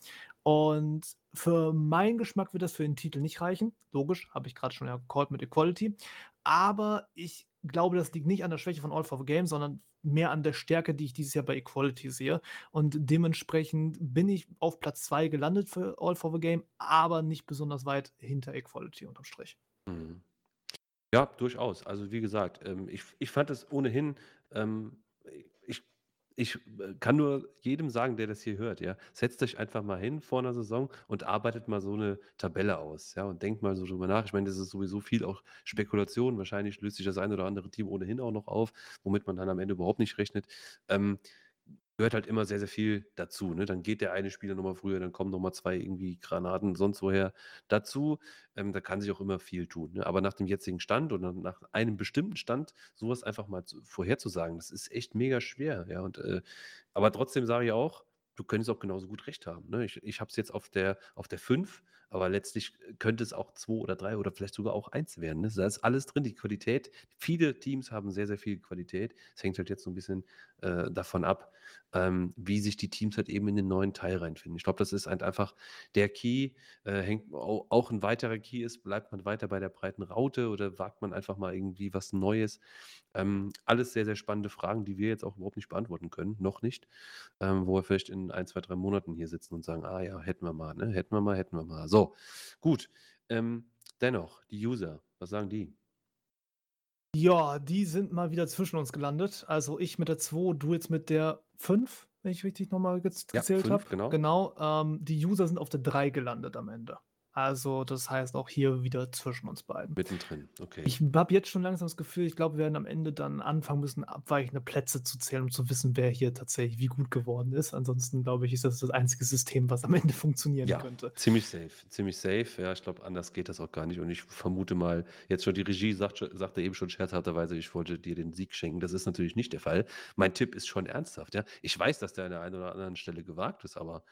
Und für meinen Geschmack wird das für den Titel nicht reichen. Logisch, habe ich gerade schon ja gecallt mit Equality. Aber ich glaube, das liegt nicht an der Schwäche von All for the Game, sondern mehr an der Stärke, die ich dieses Jahr bei Equality sehe. Und dementsprechend bin ich auf Platz 2 gelandet für All for the Game, aber nicht besonders weit hinter Equality unterm Strich. Mhm. Ja, durchaus. Also wie gesagt, ähm, ich, ich fand es ohnehin, ähm, ich äh, kann nur jedem sagen, der das hier hört, ja, setzt euch einfach mal hin vor einer Saison und arbeitet mal so eine Tabelle aus, ja, und denkt mal so drüber nach. Ich meine, das ist sowieso viel auch Spekulation. Wahrscheinlich löst sich das ein oder andere Team ohnehin auch noch auf, womit man dann am Ende überhaupt nicht rechnet. Ähm, gehört halt immer sehr, sehr viel dazu. Ne? Dann geht der eine Spieler nochmal früher, dann kommen nochmal zwei irgendwie Granaten sonst woher dazu. Ähm, da kann sich auch immer viel tun. Ne? Aber nach dem jetzigen Stand oder nach einem bestimmten Stand, sowas einfach mal zu, vorherzusagen, das ist echt mega schwer. Ja? Und, äh, aber trotzdem sage ich auch, du könntest auch genauso gut recht haben. Ne? Ich, ich habe es jetzt auf der, auf der 5, aber letztlich könnte es auch 2 oder 3 oder vielleicht sogar auch 1 werden. Ne? Da ist alles drin, die Qualität. Viele Teams haben sehr, sehr viel Qualität. Es hängt halt jetzt so ein bisschen äh, davon ab, ähm, wie sich die Teams halt eben in den neuen Teil reinfinden. Ich glaube, das ist halt einfach der Key. Äh, hängt auch ein weiterer Key ist, bleibt man weiter bei der breiten Raute oder wagt man einfach mal irgendwie was Neues? Ähm, alles sehr, sehr spannende Fragen, die wir jetzt auch überhaupt nicht beantworten können, noch nicht, ähm, wo wir vielleicht in ein, zwei, drei Monaten hier sitzen und sagen, ah ja, hätten wir mal, ne? hätten wir mal, hätten wir mal. So, gut. Ähm, dennoch, die User, was sagen die? Ja, die sind mal wieder zwischen uns gelandet. Also ich mit der 2, du jetzt mit der 5, wenn ich richtig nochmal gez Ja, gezählt fünf, habe. genau. Genau. Ähm, die User sind auf der 3 gelandet am Ende. Also, das heißt auch hier wieder zwischen uns beiden. Mittendrin, okay. Ich habe jetzt schon langsam das Gefühl, ich glaube, wir werden am Ende dann anfangen müssen, abweichende Plätze zu zählen, um zu wissen, wer hier tatsächlich wie gut geworden ist. Ansonsten, glaube ich, ist das das einzige System, was am Ende funktionieren Ja, könnte. ziemlich safe, ziemlich safe. Ja, ich glaube, anders geht das auch gar nicht. Und ich vermute mal, jetzt schon die Regie sagt, sagte eben schon scherzhafterweise, ich wollte dir den Sieg schenken. Das ist natürlich nicht der Fall. Mein Tipp ist schon ernsthaft. Ja, ich weiß, dass der an der einen oder anderen Stelle gewagt ist, aber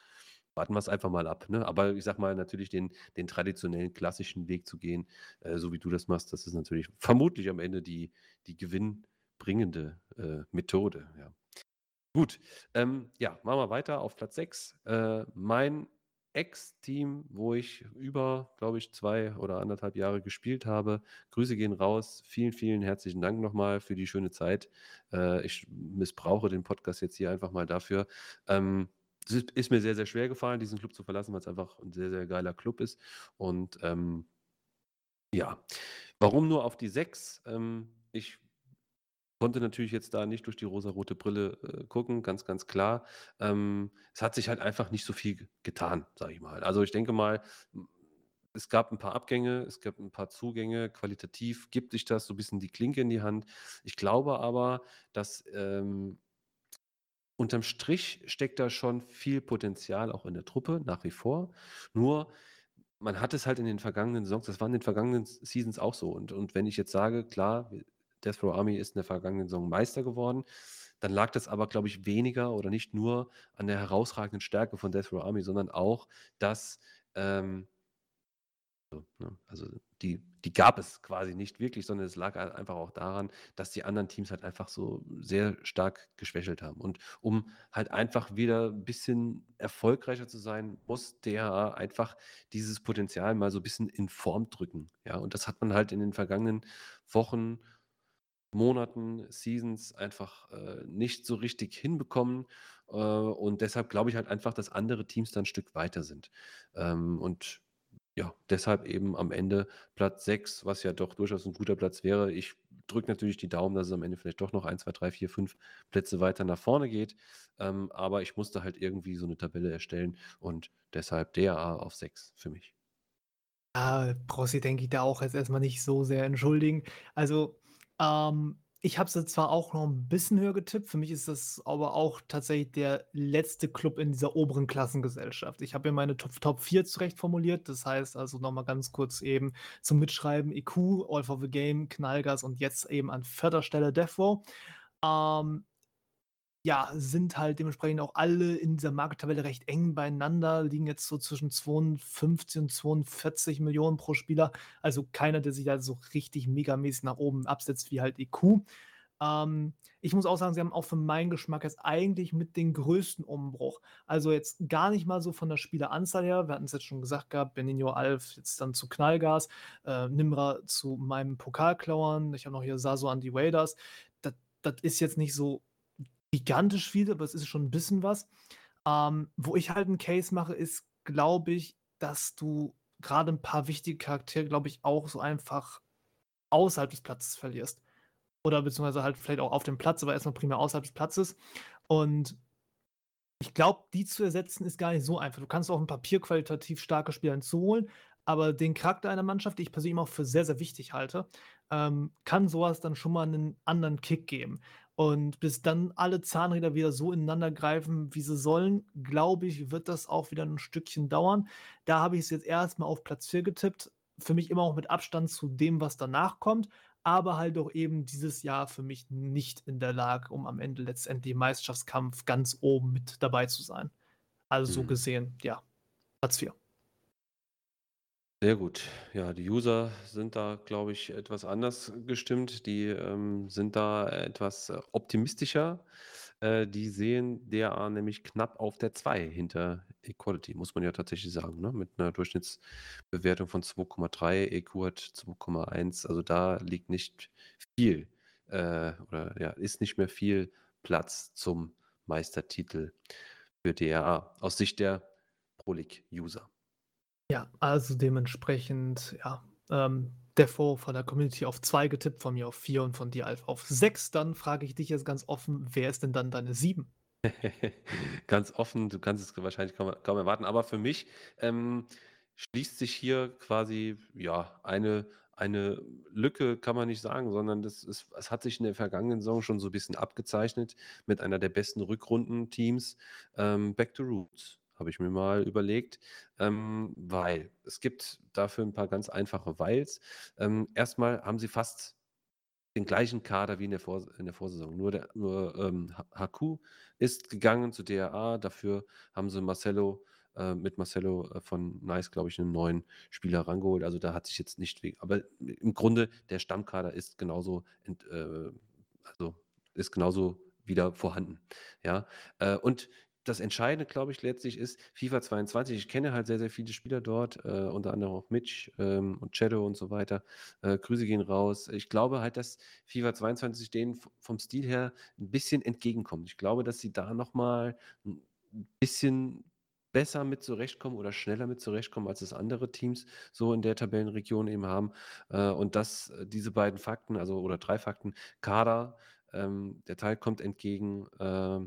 warten wir es einfach mal ab. Ne? Aber ich sag mal, natürlich den, den traditionellen, klassischen Weg zu gehen, äh, so wie du das machst, das ist natürlich vermutlich am Ende die, die gewinnbringende äh, Methode. Ja. Gut, ähm, ja, machen wir weiter auf Platz 6. Äh, mein Ex-Team, wo ich über, glaube ich, zwei oder anderthalb Jahre gespielt habe. Grüße gehen raus. Vielen, vielen herzlichen Dank nochmal für die schöne Zeit. Äh, ich missbrauche den Podcast jetzt hier einfach mal dafür. Ähm, es ist, ist mir sehr, sehr schwer gefallen, diesen Club zu verlassen, weil es einfach ein sehr, sehr geiler Club ist. Und ähm, ja, warum nur auf die 6? Ähm, ich konnte natürlich jetzt da nicht durch die rosarote Brille äh, gucken, ganz, ganz klar. Ähm, es hat sich halt einfach nicht so viel ge- getan, sage ich mal. Also ich denke mal, es gab ein paar Abgänge, es gab ein paar Zugänge. Qualitativ gibt sich das so ein bisschen die Klinke in die Hand. Ich glaube aber, dass ähm, unterm Strich steckt da schon viel Potenzial auch in der Truppe, nach wie vor. Nur, man hat es halt in den vergangenen Saisons, das war in den vergangenen Seasons auch so. Und, und wenn ich jetzt sage, klar, Death Row Army ist in der vergangenen Saison Meister geworden, dann lag das aber, glaube ich, weniger oder nicht nur an der herausragenden Stärke von Death Row Army, sondern auch, dass ähm, so, ne? Also die, die gab es quasi nicht wirklich, sondern es lag halt einfach auch daran, dass die anderen Teams halt einfach so sehr stark geschwächelt haben. Und um halt einfach wieder ein bisschen erfolgreicher zu sein, muss der einfach dieses Potenzial mal so ein bisschen in Form drücken. Ja, und das hat man halt in den vergangenen Wochen, Monaten, Seasons einfach äh, nicht so richtig hinbekommen. Äh, und deshalb glaube ich halt einfach, dass andere Teams dann ein Stück weiter sind. Ähm, und ja, deshalb eben am Ende Platz 6, was ja doch durchaus ein guter Platz wäre. Ich drücke natürlich die Daumen, dass es am Ende vielleicht doch noch 1, 2, 3, 4, 5 Plätze weiter nach vorne geht. Ähm, aber ich musste halt irgendwie so eine Tabelle erstellen und deshalb DA auf 6 für mich. Ah, brauchst du, denke ich, da auch jetzt erstmal nicht so sehr entschuldigen. Also, ähm, ich habe sie zwar auch noch ein bisschen höher getippt, für mich ist das aber auch tatsächlich der letzte Club in dieser oberen Klassengesellschaft. Ich habe mir meine Top, Top 4 zurecht formuliert, das heißt also nochmal ganz kurz eben zum Mitschreiben EQ, All for the Game, Knallgas und jetzt eben an vierter Stelle Death Row. Ähm, ja, sind halt dementsprechend auch alle in dieser Markttabelle recht eng beieinander, liegen jetzt so zwischen 52 und 42 Millionen pro Spieler. Also keiner, der sich da so richtig megamäßig nach oben absetzt wie halt EQ. Ähm, ich muss auch sagen, sie haben auch für meinen Geschmack jetzt eigentlich mit den größten Umbruch. Also jetzt gar nicht mal so von der Spieleranzahl her. Wir hatten es jetzt schon gesagt gehabt, Benigno Alf jetzt dann zu Knallgas, äh, Nimra zu meinem Pokalklauern. Ich habe noch hier Saso an die Raiders. Das, das ist jetzt nicht so gigantisch viel, aber es ist schon ein bisschen was. Ähm, wo ich halt einen Case mache, ist, glaube ich, dass du gerade ein paar wichtige Charaktere, glaube ich, auch so einfach außerhalb des Platzes verlierst. Oder beziehungsweise halt vielleicht auch auf dem Platz, aber erstmal primär außerhalb des Platzes. Und ich glaube, die zu ersetzen ist gar nicht so einfach. Du kannst auch ein Papier qualitativ starke Spieler hinzuholen, aber den Charakter einer Mannschaft, die ich persönlich immer auch für sehr, sehr wichtig halte, ähm, kann sowas dann schon mal einen anderen Kick geben. Und bis dann alle Zahnräder wieder so ineinander greifen, wie sie sollen, glaube ich, wird das auch wieder ein Stückchen dauern. Da habe ich es jetzt erstmal auf Platz 4 getippt. Für mich immer auch mit Abstand zu dem, was danach kommt, aber halt auch eben dieses Jahr für mich nicht in der Lage, um am Ende letztendlich im Meisterschaftskampf ganz oben mit dabei zu sein. Also so Mhm. gesehen, ja, Platz 4. Sehr gut. Ja, die User sind da, glaube ich, etwas anders gestimmt. Die ähm, sind da etwas optimistischer. Äh, die sehen DA nämlich knapp auf der 2 hinter Equality, muss man ja tatsächlich sagen, ne? mit einer Durchschnittsbewertung von 2,3, EQ hat 2,1. Also da liegt nicht viel äh, oder ja, ist nicht mehr viel Platz zum Meistertitel für DRA aus Sicht der Pro League-User. Ja, also dementsprechend, ja, ähm, Defo von der Community auf 2 getippt, von mir auf 4 und von dir Alf auf 6. Dann frage ich dich jetzt ganz offen, wer ist denn dann deine 7? Ganz offen, du kannst es wahrscheinlich kaum, kaum erwarten, aber für mich ähm, schließt sich hier quasi, ja, eine eine Lücke kann man nicht sagen, sondern das ist es hat sich in der vergangenen Saison schon so ein bisschen abgezeichnet mit einer der besten Rückrundenteams. Ähm, Back to Roots, habe ich mir mal überlegt, ähm, weil es gibt dafür ein paar ganz einfache Weils. Ähm, erst haben sie fast den gleichen Kader wie in der, Vor in der Vorsaison. Nur, der, nur ähm, Haku ist gegangen zu DRA. Dafür haben sie Marcelo äh, mit Marcelo äh, von Nice, glaube ich, einen neuen Spieler rangeholt. Also da hat sich jetzt nicht wegen. Aber im Grunde, der Stammkader ist genauso, ent, äh, also ist genauso wieder vorhanden. Ja. Äh, und das Entscheidende, glaube ich, letztlich ist FIFA 22. Ich kenne halt sehr, sehr viele Spieler dort, äh, unter anderem auch Mitch ähm, und Shadow und so weiter. Äh, Grüße gehen raus. Ich glaube halt, dass FIFA 22 denen vom Stil her ein bisschen entgegenkommt. Ich glaube, dass sie da nochmal ein bisschen besser mit zurechtkommen oder schneller mit zurechtkommen, als es andere Teams so in der Tabellenregion eben haben. Äh, und dass äh, diese beiden Fakten, also oder drei Fakten, Kader, ähm, der Teil kommt entgegen, äh,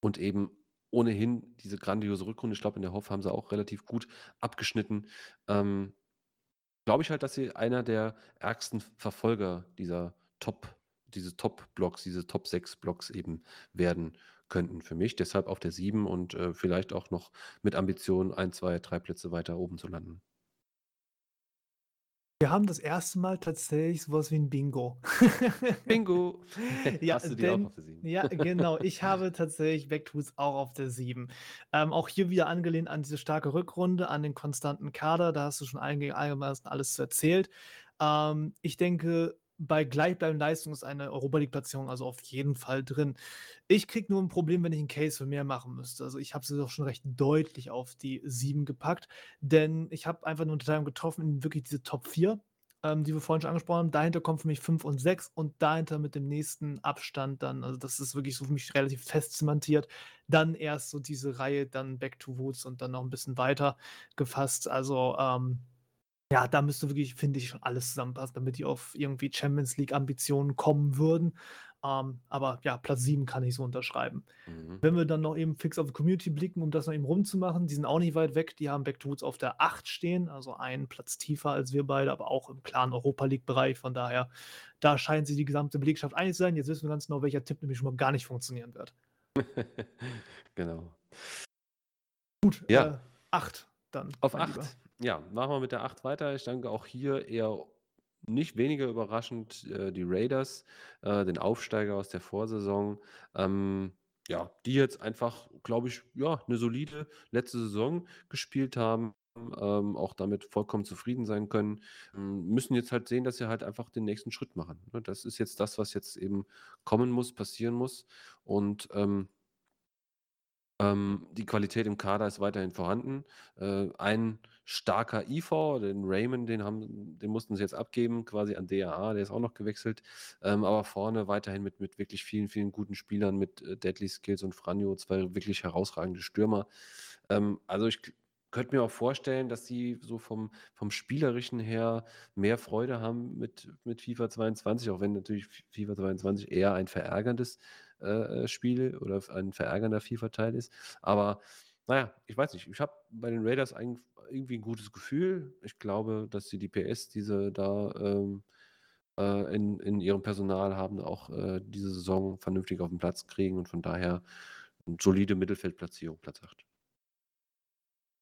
und eben ohnehin diese grandiose Rückrunde. Ich glaube, in der Hoff haben sie auch relativ gut abgeschnitten. Ähm, glaube ich halt, dass sie einer der ärgsten Verfolger dieser Top, diese Top-Blocks, diese Top 6 Blocks eben werden könnten für mich. Deshalb auf der 7 und äh, vielleicht auch noch mit Ambitionen ein, zwei, drei Plätze weiter oben zu landen. Wir haben das erste Mal tatsächlich sowas wie ein Bingo. Bingo! Ja, Hast du die denn auch auf der 7? ja, genau. Ich habe tatsächlich Vectools auch auf der 7. Ähm, auch hier wieder angelehnt an diese starke Rückrunde, an den konstanten Kader. Da hast du schon einigermaßen alles erzählt. Ähm, ich denke, bei gleichbleibender Leistung ist eine Europa League-Platzierung also auf jeden Fall drin. Ich kriege nur ein Problem, wenn ich einen Case für mehr machen müsste. Also ich habe sie doch schon recht deutlich auf die 7 gepackt, denn ich habe einfach eine Unterteilung getroffen in wirklich diese Top 4, ähm, die wir vorhin schon angesprochen haben. Dahinter kommen für mich 5 und 6 und dahinter mit dem nächsten Abstand dann, also das ist wirklich so für mich relativ fest zementiert. Dann erst so diese Reihe, dann Back to Woods und dann noch ein bisschen weiter gefasst. Also ähm, ja, da müsste wirklich, finde ich, schon alles zusammenpassen, damit die auf irgendwie Champions League-Ambitionen kommen würden. Ähm, aber ja, Platz 7 kann ich so unterschreiben. Mhm. Wenn wir dann noch eben fix auf die Community blicken, um das noch eben rumzumachen, die sind auch nicht weit weg. Die haben Back to Woods auf der 8 stehen, also einen Platz tiefer als wir beide, aber auch im klaren Europa League-Bereich. Von daher, da scheint sich die gesamte Belegschaft einig zu sein. Jetzt wissen wir ganz genau, welcher Tipp nämlich schon mal gar nicht funktionieren wird. genau. Gut, Ja. äh, 8 dann. Auf mein Lieber. 8. Ja, machen wir mit der 8 weiter. Ich denke auch hier eher nicht weniger überraschend äh, die Raiders, äh, den Aufsteiger aus der Vorsaison. Ähm, ja, die jetzt einfach, glaube ich, ja, eine solide letzte Saison gespielt haben, ähm, auch damit vollkommen zufrieden sein können, ähm, müssen jetzt halt sehen, dass sie halt einfach den nächsten Schritt machen. Ne? Das ist jetzt das, was jetzt eben kommen muss, passieren muss. Und ähm, ähm, die Qualität im Kader ist weiterhin vorhanden. Äh, ein starker IV, den Raymond, den, haben, den mussten sie jetzt abgeben, quasi an DAA, der ist auch noch gewechselt. Ähm, aber vorne weiterhin mit, mit wirklich vielen, vielen guten Spielern, mit äh, Deadly Skills und Franjo, zwei wirklich herausragende Stürmer. Ähm, also ich könnte mir auch vorstellen, dass sie so vom, vom Spielerischen her mehr Freude haben mit, mit FIFA 22, auch wenn natürlich FIFA 22 eher ein verärgerndes äh, äh, Spiel oder ein verärgernder FIFA-Teil ist. Aber naja, ich weiß nicht. Ich habe bei den Raiders eigentlich irgendwie ein gutes Gefühl. Ich glaube, dass sie die PS, diese da ähm, äh, in, in ihrem Personal haben, auch äh, diese Saison vernünftig auf den Platz kriegen und von daher eine solide Mittelfeldplatzierung, Platz 8.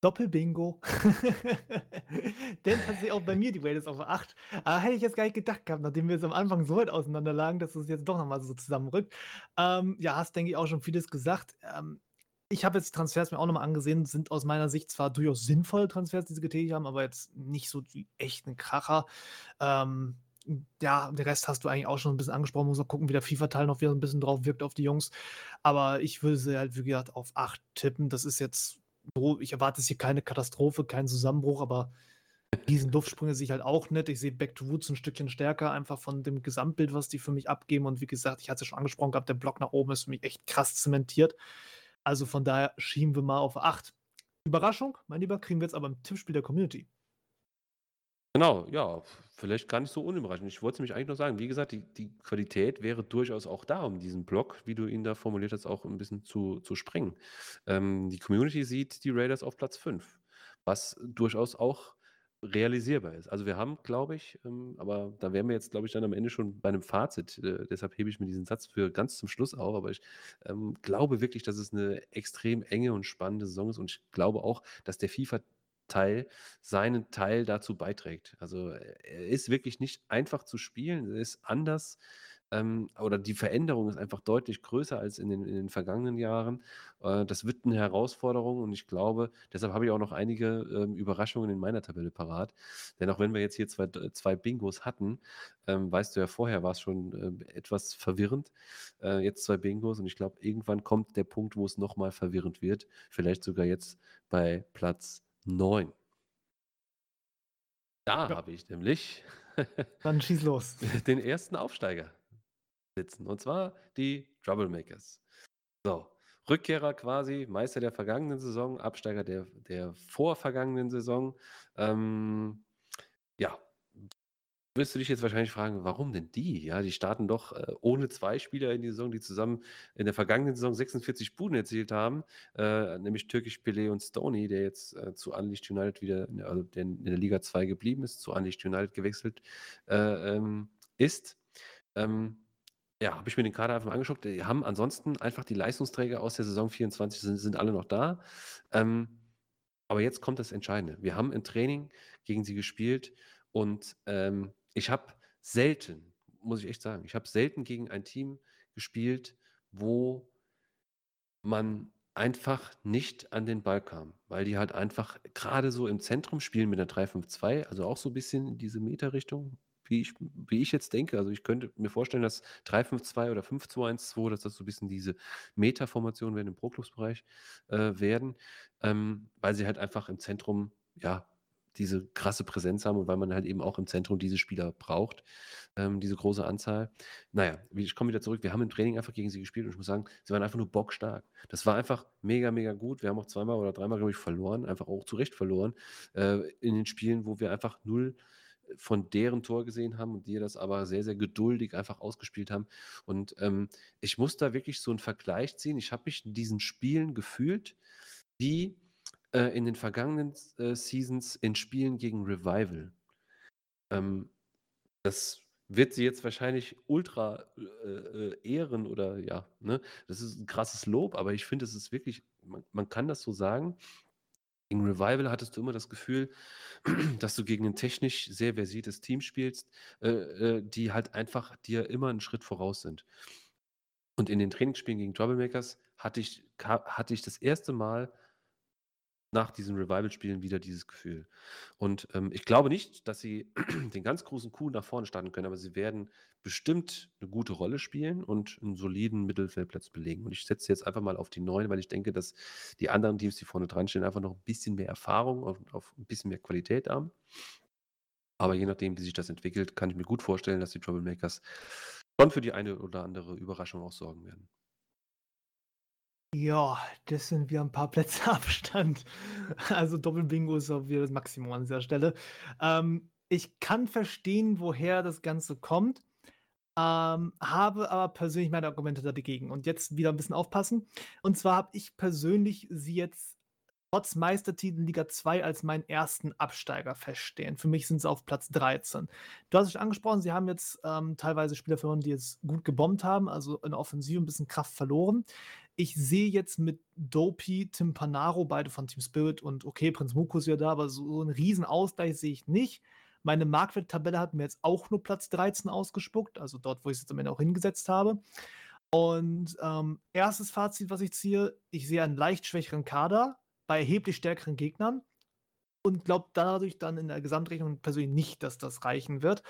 Doppelbingo. Denn tatsächlich auch bei mir die Raiders auf 8. Aber hätte ich jetzt gar nicht gedacht gehabt, nachdem wir jetzt am Anfang so weit auseinander lagen, dass es jetzt doch nochmal so zusammenrückt. Ähm, ja, hast, denke ich, auch schon vieles gesagt. Ähm, ich habe jetzt Transfers mir auch nochmal angesehen, sind aus meiner Sicht zwar durchaus sinnvolle Transfers, die sie getätigt haben, aber jetzt nicht so die echten Kracher. Ähm, ja, den Rest hast du eigentlich auch schon ein bisschen angesprochen. Muss mal gucken, wie der FIFA-Teil noch wieder ein bisschen drauf wirkt auf die Jungs. Aber ich würde sie halt, wie gesagt, auf 8 tippen. Das ist jetzt ich erwarte jetzt hier keine Katastrophe, keinen Zusammenbruch, aber diesen Luftsprünge sehe ich halt auch nicht. Ich sehe Back to Woods ein Stückchen stärker, einfach von dem Gesamtbild, was die für mich abgeben. Und wie gesagt, ich hatte es ja schon angesprochen gehabt, der Block nach oben ist für mich echt krass zementiert. Also von daher schieben wir mal auf 8. Überraschung, mein Lieber, kriegen wir jetzt aber im Tippspiel der Community. Genau, ja, vielleicht gar nicht so unüberraschend. Ich wollte es nämlich eigentlich nur sagen, wie gesagt, die, die Qualität wäre durchaus auch da, um diesen Block, wie du ihn da formuliert hast, auch ein bisschen zu, zu sprengen. Ähm, die Community sieht die Raiders auf Platz 5. was durchaus auch realisierbar ist. Also wir haben, glaube ich, ähm, aber da wären wir jetzt, glaube ich, dann am Ende schon bei einem Fazit. Äh, deshalb hebe ich mir diesen Satz für ganz zum Schluss auf. Aber ich ähm, glaube wirklich, dass es eine extrem enge und spannende Saison ist. Und ich glaube auch, dass der FIFA-Teil seinen Teil dazu beiträgt. Also er ist wirklich nicht einfach zu spielen. Er ist anders ähm, oder die Veränderung ist einfach deutlich größer als in den, in den vergangenen Jahren. Äh, das wird eine Herausforderung und ich glaube, deshalb habe ich auch noch einige ähm, Überraschungen in meiner Tabelle parat. Denn auch wenn wir jetzt hier zwei, zwei Bingos hatten, ähm, weißt du ja, vorher war es schon äh, etwas verwirrend. Äh, jetzt zwei Bingos und ich glaube, irgendwann kommt der Punkt, wo es nochmal verwirrend wird. Vielleicht sogar jetzt bei Platz 9. Da ja. habe ich nämlich Dann schieß los. den ersten Aufsteiger sitzen. Und zwar die Troublemakers. So, Rückkehrer quasi, Meister der vergangenen Saison, Absteiger der, der vorvergangenen Saison. Ähm, ja, wirst du dich jetzt wahrscheinlich fragen, warum denn die? Ja, die starten doch äh, ohne zwei Spieler in die Saison, die zusammen in der vergangenen Saison 46 Buden erzielt haben, äh, nämlich Türkisch Pelé und Stoney, der jetzt äh, zu Unleashed United wieder, also der in der Liga 2 geblieben ist, zu Unleashed United gewechselt äh, ähm, ist. Ähm, ja, habe ich mir den Kader einfach mal angeschaut. Die haben ansonsten einfach die Leistungsträger aus der Saison 24 sind, sind alle noch da. Ähm, aber jetzt kommt das Entscheidende. Wir haben im Training gegen sie gespielt und ähm, ich habe selten, muss ich echt sagen, ich habe selten gegen ein Team gespielt, wo man einfach nicht an den Ball kam, weil die halt einfach gerade so im Zentrum spielen mit einer 3-5-2, also auch so ein bisschen in diese Meterrichtung, wie ich, wie ich jetzt denke. Also ich könnte mir vorstellen, dass 3-5-2 oder 5-2-1-2, dass das so ein bisschen diese Meta-Formationen werden im Pro-Clubs-Bereich äh, werden, ähm, weil sie halt einfach im Zentrum, ja, diese krasse Präsenz haben und weil man halt eben auch im Zentrum diese Spieler braucht, ähm, diese große Anzahl. Naja, ich komme wieder zurück. Wir haben im Training einfach gegen sie gespielt und ich muss sagen, sie waren einfach nur bockstark. Das war einfach mega, mega gut. Wir haben auch zweimal oder dreimal, glaube ich, verloren, einfach auch zu Recht verloren äh, in den Spielen, wo wir einfach null von deren Tor gesehen haben und die das aber sehr, sehr geduldig einfach ausgespielt haben. Und ähm, ich muss da wirklich so einen Vergleich ziehen. Ich habe mich in diesen Spielen gefühlt, wie äh, in den vergangenen äh, Seasons in Spielen gegen Revival. Ähm, das wird sie jetzt wahrscheinlich ultra äh, äh, ehren oder ja, ne? Das ist ein krasses Lob, aber ich finde, es ist wirklich, man, man kann das so sagen, gegen Revival hattest du immer das Gefühl, dass du gegen ein technisch sehr versiertes Team spielst, äh, äh, die halt einfach dir immer einen Schritt voraus sind. Und in den Trainingsspielen gegen Troublemakers hatte ich, hatte ich das erste Mal nach diesen Revival-Spielen wieder dieses Gefühl. Und ähm, ich glaube nicht, dass sie den ganz großen Coup nach vorne starten können, aber sie werden bestimmt eine gute Rolle spielen und einen soliden Mittelfeldplatz belegen. Und ich setze jetzt einfach mal auf die Neuen, weil ich denke, dass die anderen Teams, die vorne dran stehen, einfach noch ein bisschen mehr Erfahrung und auf ein bisschen mehr Qualität haben. Aber je nachdem, wie sich das entwickelt, kann ich mir gut vorstellen, dass die Troublemakers schon für die eine oder andere Überraschung auch sorgen werden. Ja, das sind wir ein paar Plätze Abstand. Also Doppelbingo ist auch wieder das Maximum an dieser Stelle. Ähm, ich kann verstehen, woher das Ganze kommt, ähm, habe aber persönlich meine Argumente dagegen. Und jetzt wieder ein bisschen aufpassen. Und zwar habe ich persönlich sie jetzt trotz Meistertitel Liga 2 als meinen ersten Absteiger feststehen. Für mich sind sie auf Platz 13. Du hast es schon angesprochen, sie haben jetzt ähm, teilweise Spieler verloren, die jetzt gut gebombt haben, also in Offensive ein bisschen Kraft verloren. Ich sehe jetzt mit Dopey, Tim Panaro, beide von Team Spirit und okay, Prinz Muko ist ja da, aber so einen riesen Ausgleich sehe ich nicht. Meine Marktwert-Tabelle hat mir jetzt auch nur Platz 13 ausgespuckt, also dort, wo ich es jetzt am Ende auch hingesetzt habe. Und ähm, erstes Fazit, was ich ziehe, ich sehe einen leicht schwächeren Kader bei erheblich stärkeren Gegnern und glaube dadurch dann in der Gesamtrechnung persönlich nicht, dass das reichen wird.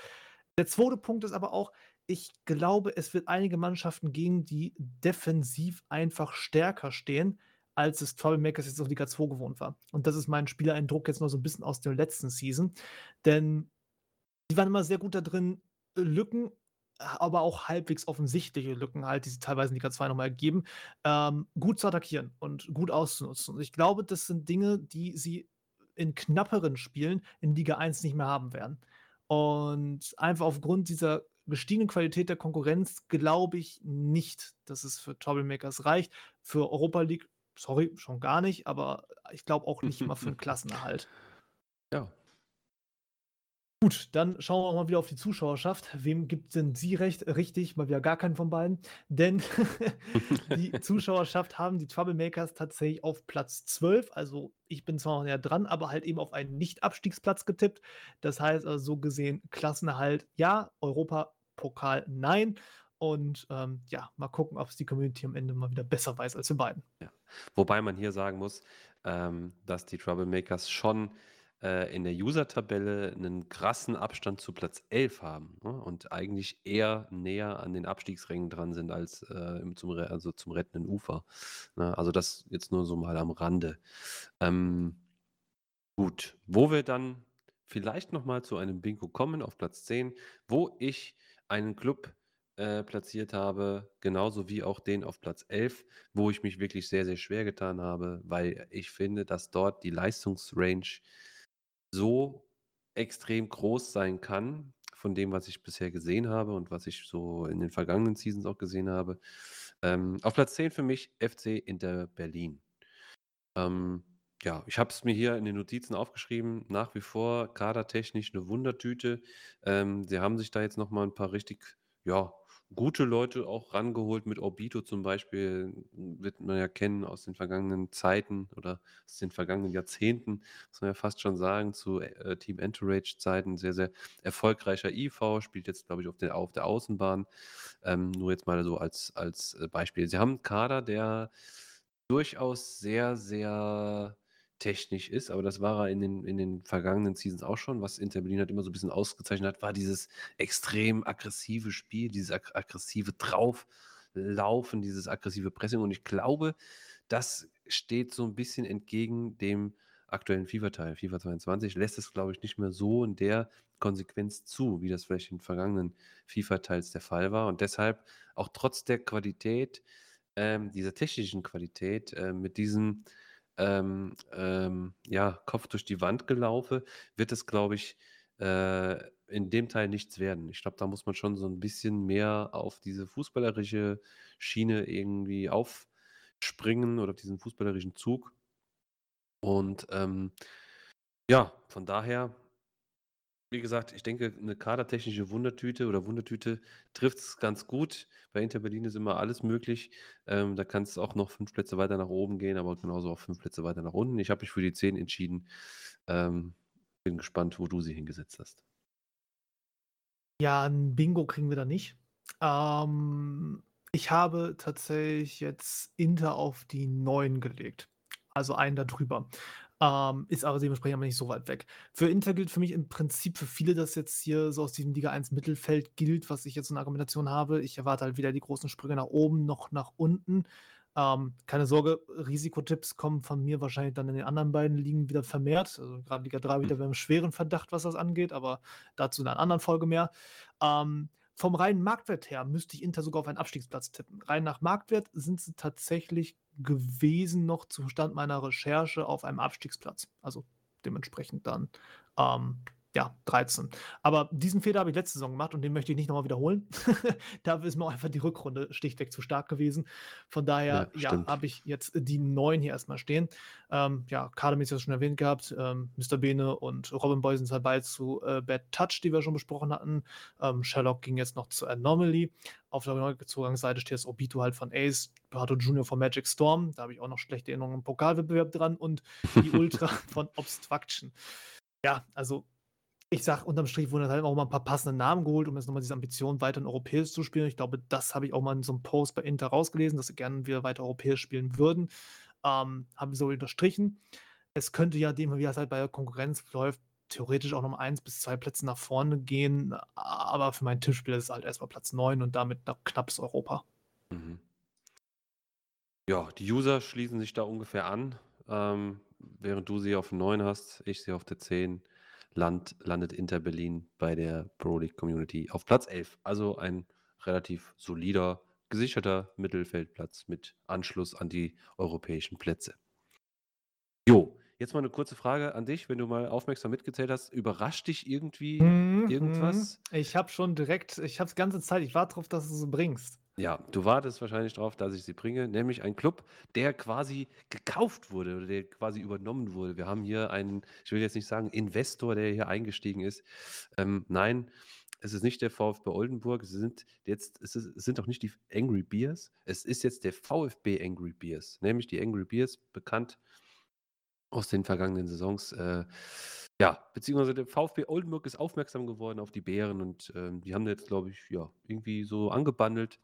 Der zweite Punkt ist aber auch, ich glaube, es wird einige Mannschaften geben, die defensiv einfach stärker stehen, als es Troublemakers jetzt auf Liga 2 gewohnt war. Und das ist mein Spielereindruck jetzt noch so ein bisschen aus der letzten Season. Denn die waren immer sehr gut da drin, Lücken, aber auch halbwegs offensichtliche Lücken halt, die sie teilweise in Liga 2 nochmal ergeben, ähm, gut zu attackieren und gut auszunutzen. Und ich glaube, das sind Dinge, die sie in knapperen Spielen in Liga 1 nicht mehr haben werden. Und einfach aufgrund dieser gestiegenen Qualität der Konkurrenz glaube ich nicht, dass es für Troublemakers reicht. Für Europa League sorry, schon gar nicht, aber ich glaube auch nicht mal für einen Klassenerhalt. Ja. Gut, dann schauen wir mal wieder auf die Zuschauerschaft. Wem gibt denn sie recht? Richtig, mal wieder gar keinen von beiden. Denn die Zuschauerschaft haben die Troublemakers tatsächlich auf Platz 12. Also ich bin zwar noch näher dran, aber halt eben auf einen Nicht-Abstiegsplatz getippt. Das heißt also so gesehen Klassenerhalt ja, Europapokal nein. Und ähm, ja, mal gucken, ob es die Community am Ende mal wieder besser weiß als wir beiden. Ja. Wobei man hier sagen muss, ähm, dass die Troublemakers schon äh, in der User-Tabelle einen krassen Abstand zu Platz 11 haben ne? und eigentlich eher näher an den Abstiegsrängen dran sind als äh, zum, also zum rettenden Ufer. Ne? Also das jetzt nur so mal am Rande. Ähm, gut, wo wir dann vielleicht nochmal zu einem Bingo kommen auf Platz 10, wo ich einen Club äh, platziert habe, genauso wie auch den auf Platz 11, wo ich mich wirklich sehr, sehr schwer getan habe, weil ich finde, dass dort die Leistungsrange so extrem groß sein kann, von dem, was ich bisher gesehen habe und was ich so in den vergangenen Seasons auch gesehen habe. Ähm, auf Platz 10 für mich FC Inter Berlin. Ähm, ja, ich habe es mir hier in den Notizen aufgeschrieben. Nach wie vor kadertechnisch eine Wundertüte. Ähm, sie haben sich da jetzt nochmal ein paar richtig, ja, gute Leute auch rangeholt mit Orbito zum Beispiel, wird man ja kennen aus den vergangenen Zeiten oder aus den vergangenen Jahrzehnten, muss man ja fast schon sagen, zu äh, Team Entourage-Zeiten. Sehr, sehr erfolgreicher IV, spielt jetzt, glaube ich, auf der, auf der Außenbahn. Ähm, nur jetzt mal so als, als äh, Beispiel. Sie haben einen Kader, der durchaus sehr, sehr technisch ist, aber das war er in den, in den vergangenen Seasons auch schon. Was Inter Berlin halt immer so ein bisschen ausgezeichnet hat, war dieses extrem aggressive Spiel, dieses ag aggressive Drauflaufen, dieses aggressive Pressing. Und ich glaube, das steht so ein bisschen entgegen dem aktuellen FIFA-Teil. FIFA 22 lässt es, glaube ich, nicht mehr so in der Konsequenz zu, wie das vielleicht in vergangenen FIFA-Teils der Fall war. Und deshalb auch trotz der Qualität, ähm, dieser technischen Qualität, äh, mit diesen ähm, ähm, ja, Kopf durch die Wand gelaufen, wird es, glaube ich, äh, in dem Teil nichts werden. Ich glaube, da muss man schon so ein bisschen mehr auf diese fußballerische Schiene irgendwie aufspringen oder auf diesen fußballerischen Zug. Und ähm, ja, von daher wie gesagt, ich denke, eine kadertechnische Wundertüte oder Wundertüte trifft es ganz gut. Bei Inter Berlin ist immer alles möglich. Ähm, da kann es auch noch fünf Plätze weiter nach oben gehen, aber genauso auch fünf Plätze weiter nach unten. Ich habe mich für die 10 entschieden. Ähm, bin gespannt, wo du sie hingesetzt hast. Ja, ein Bingo kriegen wir da nicht. Ähm, ich habe tatsächlich jetzt Inter auf die 9 gelegt. Also einen da drüber. Ähm, ist aber dementsprechend aber nicht so weit weg. Für Inter gilt für mich im Prinzip für viele, dass jetzt hier so aus diesem Liga 1 Mittelfeld gilt, was ich jetzt in Argumentation habe. Ich erwarte halt weder die großen Sprünge nach oben noch nach unten. Ähm, keine Sorge, Risikotipps kommen von mir wahrscheinlich dann in den anderen beiden Ligen wieder vermehrt. Also gerade Liga 3 wieder beim schweren Verdacht, was das angeht, aber dazu in einer anderen Folge mehr. Ähm, vom reinen Marktwert her müsste ich Inter sogar auf einen Abstiegsplatz tippen. Rein nach Marktwert sind sie tatsächlich gewesen noch zu Stand meiner Recherche auf einem Abstiegsplatz. Also dementsprechend dann ähm, ja, 13. Aber diesen Fehler habe ich letzte Saison gemacht und den möchte ich nicht nochmal wiederholen. da ist mir auch einfach die Rückrunde stichweg zu stark gewesen. Von daher, ja, ja habe ich jetzt die 9 hier erstmal stehen. Ähm, ja, Kademi ist ja schon erwähnt gehabt. Ähm, Mr. Bene und Robin Boy sind dabei zu äh, Bad Touch, die wir schon besprochen hatten. Ähm, Sherlock ging jetzt noch zu Anomaly. Auf der Zugangsseite steht das Obito halt von Ace, Pato Junior von Magic Storm. Da habe ich auch noch schlechte Erinnerungen im Pokalwettbewerb dran und die Ultra von Obstruction. Ja, also ich sage, unterm Strich wurden halt auch mal ein paar passende Namen geholt, um jetzt nochmal diese Ambition weiter in europäisch zu spielen. Ich glaube, das habe ich auch mal in so einem Post bei Inter rausgelesen, dass sie gerne wieder weiter europäisch spielen würden. Ähm, haben sie so unterstrichen. Es könnte ja dem, wie es halt bei der Konkurrenz läuft, theoretisch auch noch um eins bis zwei Plätze nach vorne gehen. Aber für mein Tippspiel ist es halt erstmal Platz 9 und damit noch knappes Europa. Mhm. Ja, die User schließen sich da ungefähr an. Ähm, während du sie auf 9 hast, ich sie auf der 10 Land landet Inter Berlin bei der Pro League Community auf Platz 11. Also ein relativ solider, gesicherter Mittelfeldplatz mit Anschluss an die europäischen Plätze. Jo, jetzt mal eine kurze Frage an dich, wenn du mal aufmerksam mitgezählt hast. Überrascht dich irgendwie mhm. irgendwas? Ich habe schon direkt, ich habe die ganze Zeit, ich warte darauf, dass du es bringst. Ja, du wartest wahrscheinlich drauf, dass ich sie bringe, nämlich ein Club, der quasi gekauft wurde oder der quasi übernommen wurde. Wir haben hier einen, ich will jetzt nicht sagen Investor, der hier eingestiegen ist. Ähm, nein, es ist nicht der VfB Oldenburg, es sind jetzt es ist es sind auch nicht die Angry Bears, es ist jetzt der VfB Angry Bears, nämlich die Angry Bears, bekannt aus den vergangenen Saisons, äh, ja, beziehungsweise der VfB Oldenburg ist aufmerksam geworden auf die Bären und, ähm, die haben jetzt, glaube ich, ja, irgendwie so angebandelt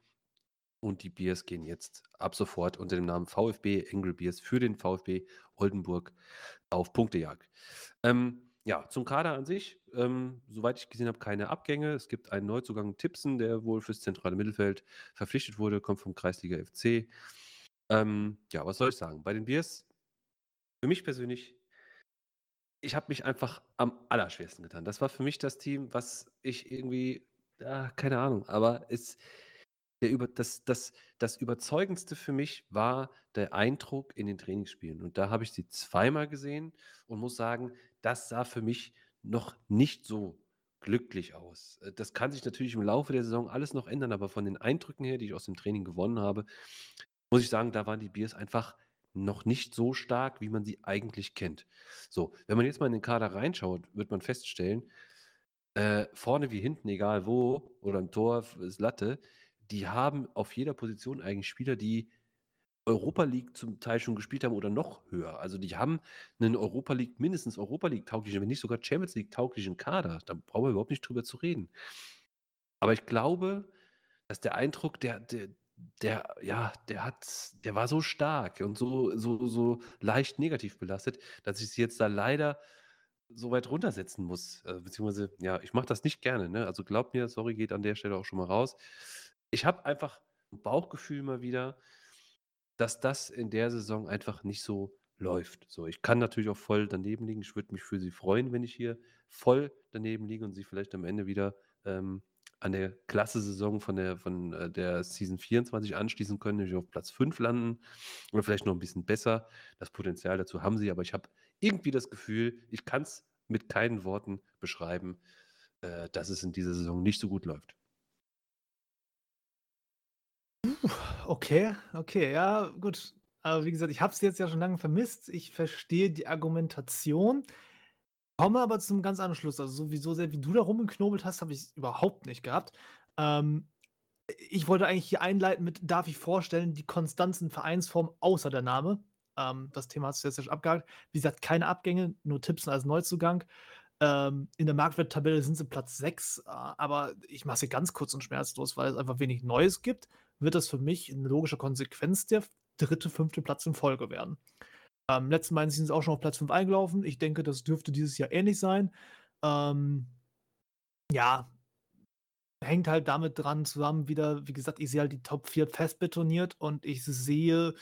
und die Bears gehen jetzt ab sofort unter dem Namen VfB Angry Bears für den VfB Oldenburg auf Punktejagd. Ähm, ja, zum Kader an sich, ähm, soweit ich gesehen habe, keine Abgänge. Es gibt einen Neuzugang Tipsen, der wohl fürs zentrale Mittelfeld verpflichtet wurde, kommt vom Kreisliga FC. Ähm, ja, was soll ich sagen? Bei den Bears, für mich persönlich, ich habe mich einfach am allerschwersten getan. Das war für mich das Team, was ich irgendwie, ah, keine Ahnung, aber es der über das das das Überzeugendste für mich war der Eindruck in den Trainingsspielen. Und da habe ich sie zweimal gesehen und muss sagen, das sah für mich noch nicht so glücklich aus. Äh, das kann sich natürlich im Laufe der Saison alles noch ändern, aber von den Eindrücken her, die ich aus dem Training gewonnen habe, muss ich sagen, da waren die Bears einfach noch nicht so stark, wie man sie eigentlich kennt. So, wenn man jetzt mal in den Kader reinschaut, wird man feststellen, äh, vorne wie hinten, egal wo, oder im Tor ist Latte, die haben auf jeder Position eigentlich Spieler, die Europa League zum Teil schon gespielt haben oder noch höher. Also die haben einen Europa League, mindestens Europa League tauglichen, wenn nicht sogar Champions League tauglichen Kader. Da brauchen wir überhaupt nicht drüber zu reden. Aber ich glaube, dass der Eindruck, der, der, der, ja, der hat, der war so stark und so, so, so leicht negativ belastet, dass ich sie jetzt da leider so weit runtersetzen muss. Äh, beziehungsweise, ja, ich mache das nicht gerne. Ne? Also glaubt mir, sorry, geht an der Stelle auch schon mal raus ich habe einfach ein Bauchgefühl mal wieder, dass das in der Saison einfach nicht so läuft. So, ich kann natürlich auch voll daneben liegen. Ich würde mich für sie freuen, wenn ich hier voll daneben liege und sie vielleicht am Ende wieder ähm, an der Klasse-Saison von der, von äh, der Season 24 anschließen können, nämlich auf Platz 5 landen oder vielleicht noch ein bisschen besser. Das Potenzial dazu haben sie, aber ich habe irgendwie das Gefühl, ich kann es mit keinen Worten beschreiben, äh, dass es in dieser Saison nicht so gut läuft. Okay, okay, ja, gut. Aber wie gesagt, ich habe es jetzt ja schon lange vermisst. Ich verstehe die Argumentation, komme aber zum ganz anderen Schluss. Also, sowieso sehr wie du da rumgeknobelt hast, habe ich es überhaupt nicht gehabt. Ähm, ich wollte eigentlich hier einleiten mit, darf ich vorstellen, die Konstanzen Vereinsform außer der Name. Ähm, das Thema hast du jetzt schon abgehakt. Wie gesagt, keine Abgänge, nur Tipps als Neuzugang. Ähm, in der Marktwerttabelle sind sie Platz 6, äh, aber ich mache es hier ganz kurz und schmerzlos, weil es einfach wenig Neues gibt wird das für mich in logischer Konsequenz der dritte, fünfte Platz in Folge werden. Ähm, letzten Mal sind sie auch schon auf Platz 5 eingelaufen. Ich denke, das dürfte dieses Jahr ähnlich sein. Ähm, ja, hängt halt damit dran zusammen wieder, wie gesagt, ich sehe halt die Top 4 fest betoniert und ich sehe,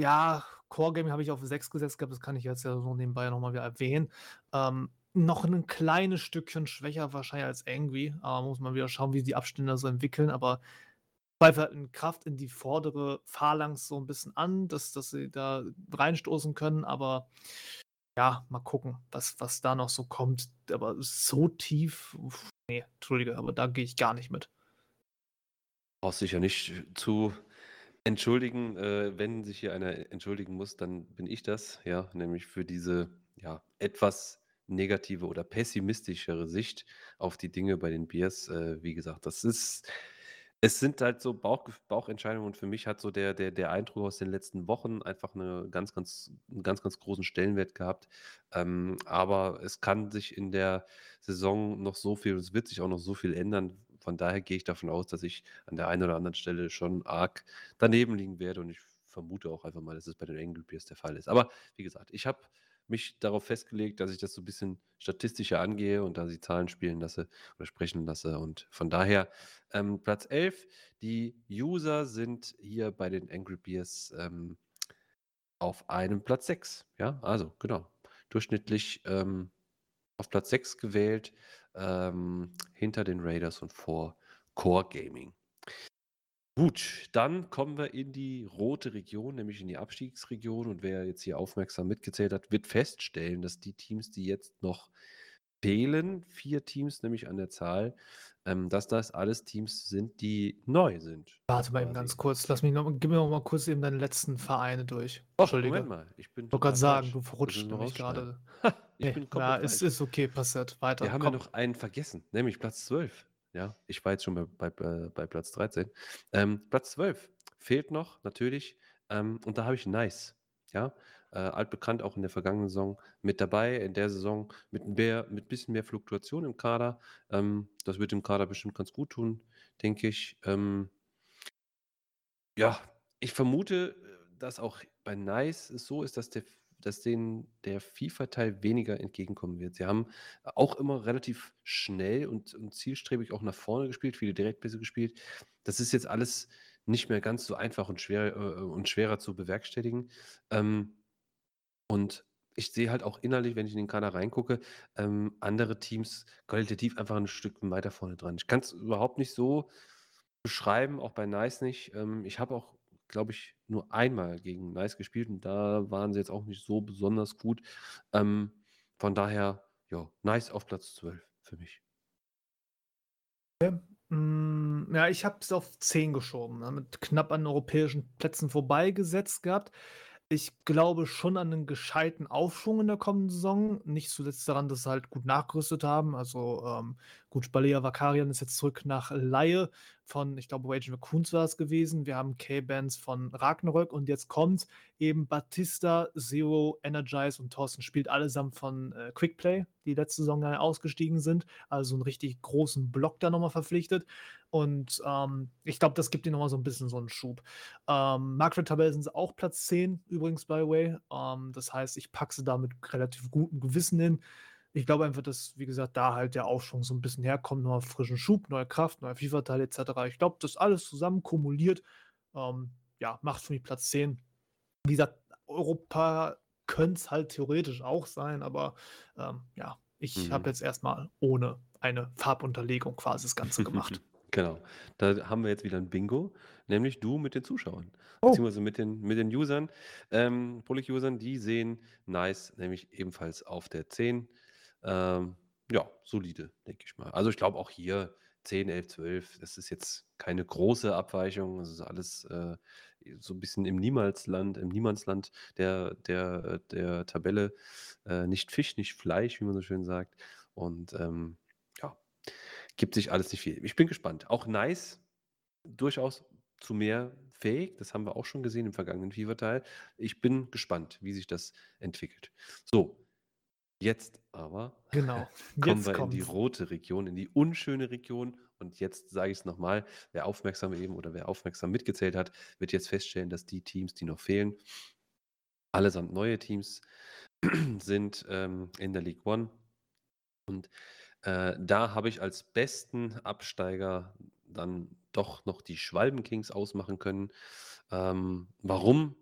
ja, Core Gaming habe ich auf 6 gesetzt gehabt, das kann ich jetzt ja so nebenbei nochmal wieder erwähnen. Ähm, noch ein kleines Stückchen schwächer wahrscheinlich als Angry, aber muss man wieder schauen, wie die Abstände so entwickeln, aber Zweifel in Kraft in die vordere Phalanx so ein bisschen an, dass dass sie da reinstoßen können, aber ja, mal gucken, was was da noch so kommt. Aber so tief, uff, ne, entschuldige, aber da gehe ich gar nicht mit. Brauchst dich ja nicht zu entschuldigen. Äh, wenn sich hier einer entschuldigen muss, dann bin ich das, ja, nämlich für diese, ja, etwas negative oder pessimistischere Sicht auf die Dinge bei den Bears. Äh, wie gesagt, das ist es sind halt so Bauchgef Bauchentscheidungen und für mich hat so der der der Eindruck aus den letzten Wochen einfach eine ganz, ganz 'n ganz, ganz großen Stellenwert gehabt. Ähm, aber es kann sich in der Saison noch so viel es wird sich auch noch so viel ändern. Von daher gehe ich davon aus, dass ich an der einen oder anderen Stelle schon arg daneben liegen werde und ich vermute auch einfach mal, dass es bei den Angry Bears der Fall ist. Aber wie gesagt, ich habe mich darauf festgelegt, dass ich das so ein bisschen statistischer angehe und da die Zahlen spielen lasse oder sprechen lasse. Und von daher ähm, Platz 11. Die User sind hier bei den Angry Bears ähm, auf einem Platz 6. Ja, also genau. Durchschnittlich ähm, auf Platz 6 gewählt, ähm, hinter den Raiders und vor Core Gaming. Gut, dann kommen wir in die rote Region, nämlich in die Abstiegsregion. Und wer jetzt hier aufmerksam mitgezählt hat, wird feststellen, dass die Teams, die jetzt noch fehlen, vier Teams nämlich an der Zahl, ähm, dass das alles Teams sind, die neu sind. Warte mal eben ganz kurz. Lass mich noch, gib mir noch mal kurz eben deine letzten Vereine durch. Oh, Moment mal, ich bin Ich wollte gerade sagen, du verrutscht nämlich gerade. Ich Nee, bin ja, komplett ist, falsch. ist okay, passiert. Weiter. Wir haben Komm. ja noch einen vergessen, nämlich Platz 12. Ja, ich war jetzt schon bei, bei, äh, bei Platz 13. Ähm, Platz 12 fehlt noch natürlich. Ähm, und da habe ich Nice. Ja, äh, altbekannt auch in der vergangenen Saison mit dabei. In der Saison mit mehr, mit bisschen mehr Fluktuation im Kader. Ähm, das wird dem Kader bestimmt ganz gut tun, denke ich. Ähm, ja, ich vermute, dass auch bei Nice es so ist, dass der dass denen der FIFA-Teil weniger entgegenkommen wird. Sie haben auch immer relativ schnell und, und zielstrebig auch nach vorne gespielt, viele Direktpässe gespielt. Das ist jetzt alles nicht mehr ganz so einfach und schwer äh, und schwerer zu bewerkstelligen. Ähm, und ich sehe halt auch innerlich, wenn ich in den Kader reingucke, ähm, andere Teams qualitativ einfach ein Stück weiter vorne dran. Ich kann es überhaupt nicht so beschreiben, auch bei Nice nicht. Ähm, ich habe auch, glaube ich, nur einmal gegen Nice gespielt und da waren sie jetzt auch nicht so besonders gut. Ähm, von daher, ja, Nice auf Platz 12 für mich. Mm, Ja, ich habe es auf 10 geschoben, ne, mit knapp an europäischen Plätzen vorbeigesetzt gehabt. Ich glaube schon an einen gescheiten Aufschwung in der kommenden Saison. Nicht zuletzt daran, dass sie halt gut nachgerüstet haben. Also, ähm, gut, Balea Vakarian ist jetzt zurück nach Laie von, ich glaube, Rage McCoons war es gewesen. Wir haben K-Bands von Ragnarök und jetzt kommt eben Batista, Zero, Energize und Thorsten spielt allesamt von äh, Quickplay, die letzte Saison ausgestiegen sind. Also einen richtig großen Block da nochmal verpflichtet. Und ähm, ich glaube, das gibt ihnen nochmal so ein bisschen so einen Schub. Ähm, Marktwert-Tabelle sind sie auch Platz 10, übrigens, by the way. Ähm, das heißt, ich packe sie da mit relativ gutem Gewissen hin. Ich glaube einfach, dass, wie gesagt, da halt der Aufschwung so ein bisschen herkommt, neuer frischen Schub, neue Kraft, neuer FIFA-Teil etc. Ich glaube, das alles zusammen kumuliert, ähm, ja, macht für mich Platz 10. Wie gesagt, Europa könnte es halt theoretisch auch sein, aber ähm, ja, ich Mhm. habe jetzt erstmal ohne eine Farbunterlegung quasi das Ganze gemacht. Genau. Da haben wir jetzt wieder ein Bingo, nämlich du mit den Zuschauern, Oh. beziehungsweise mit den, mit den Usern. Ähm, Polik-Usern, die sehen Nice nämlich ebenfalls auf der 10. Ähm, ja, solide, denke ich mal. Also ich glaube auch hier 10, 11, 12, das ist jetzt keine große Abweichung. Das ist alles äh, so ein bisschen im Niemalsland, im Niemandsland der, der, der Tabelle. Äh, nicht Fisch, nicht Fleisch, wie man so schön sagt. Und ähm, ja, gibt sich alles nicht viel. Ich bin gespannt. Auch nice, durchaus zu mehr fähig. Das haben wir auch schon gesehen im vergangenen FIFA-Teil. Ich bin gespannt, wie sich das entwickelt. So, jetzt aber Genau. kommen Jetzt wir in die kommt's. rote Region, in die unschöne Region. Und jetzt sage ich es nochmal, wer aufmerksam eben oder wer aufmerksam mitgezählt hat, wird jetzt feststellen, dass die Teams, die noch fehlen, allesamt neue Teams sind ähm, in der League One. Und äh, da habe ich als besten Absteiger dann doch noch die Schwalben Kings ausmachen können. Ähm, warum?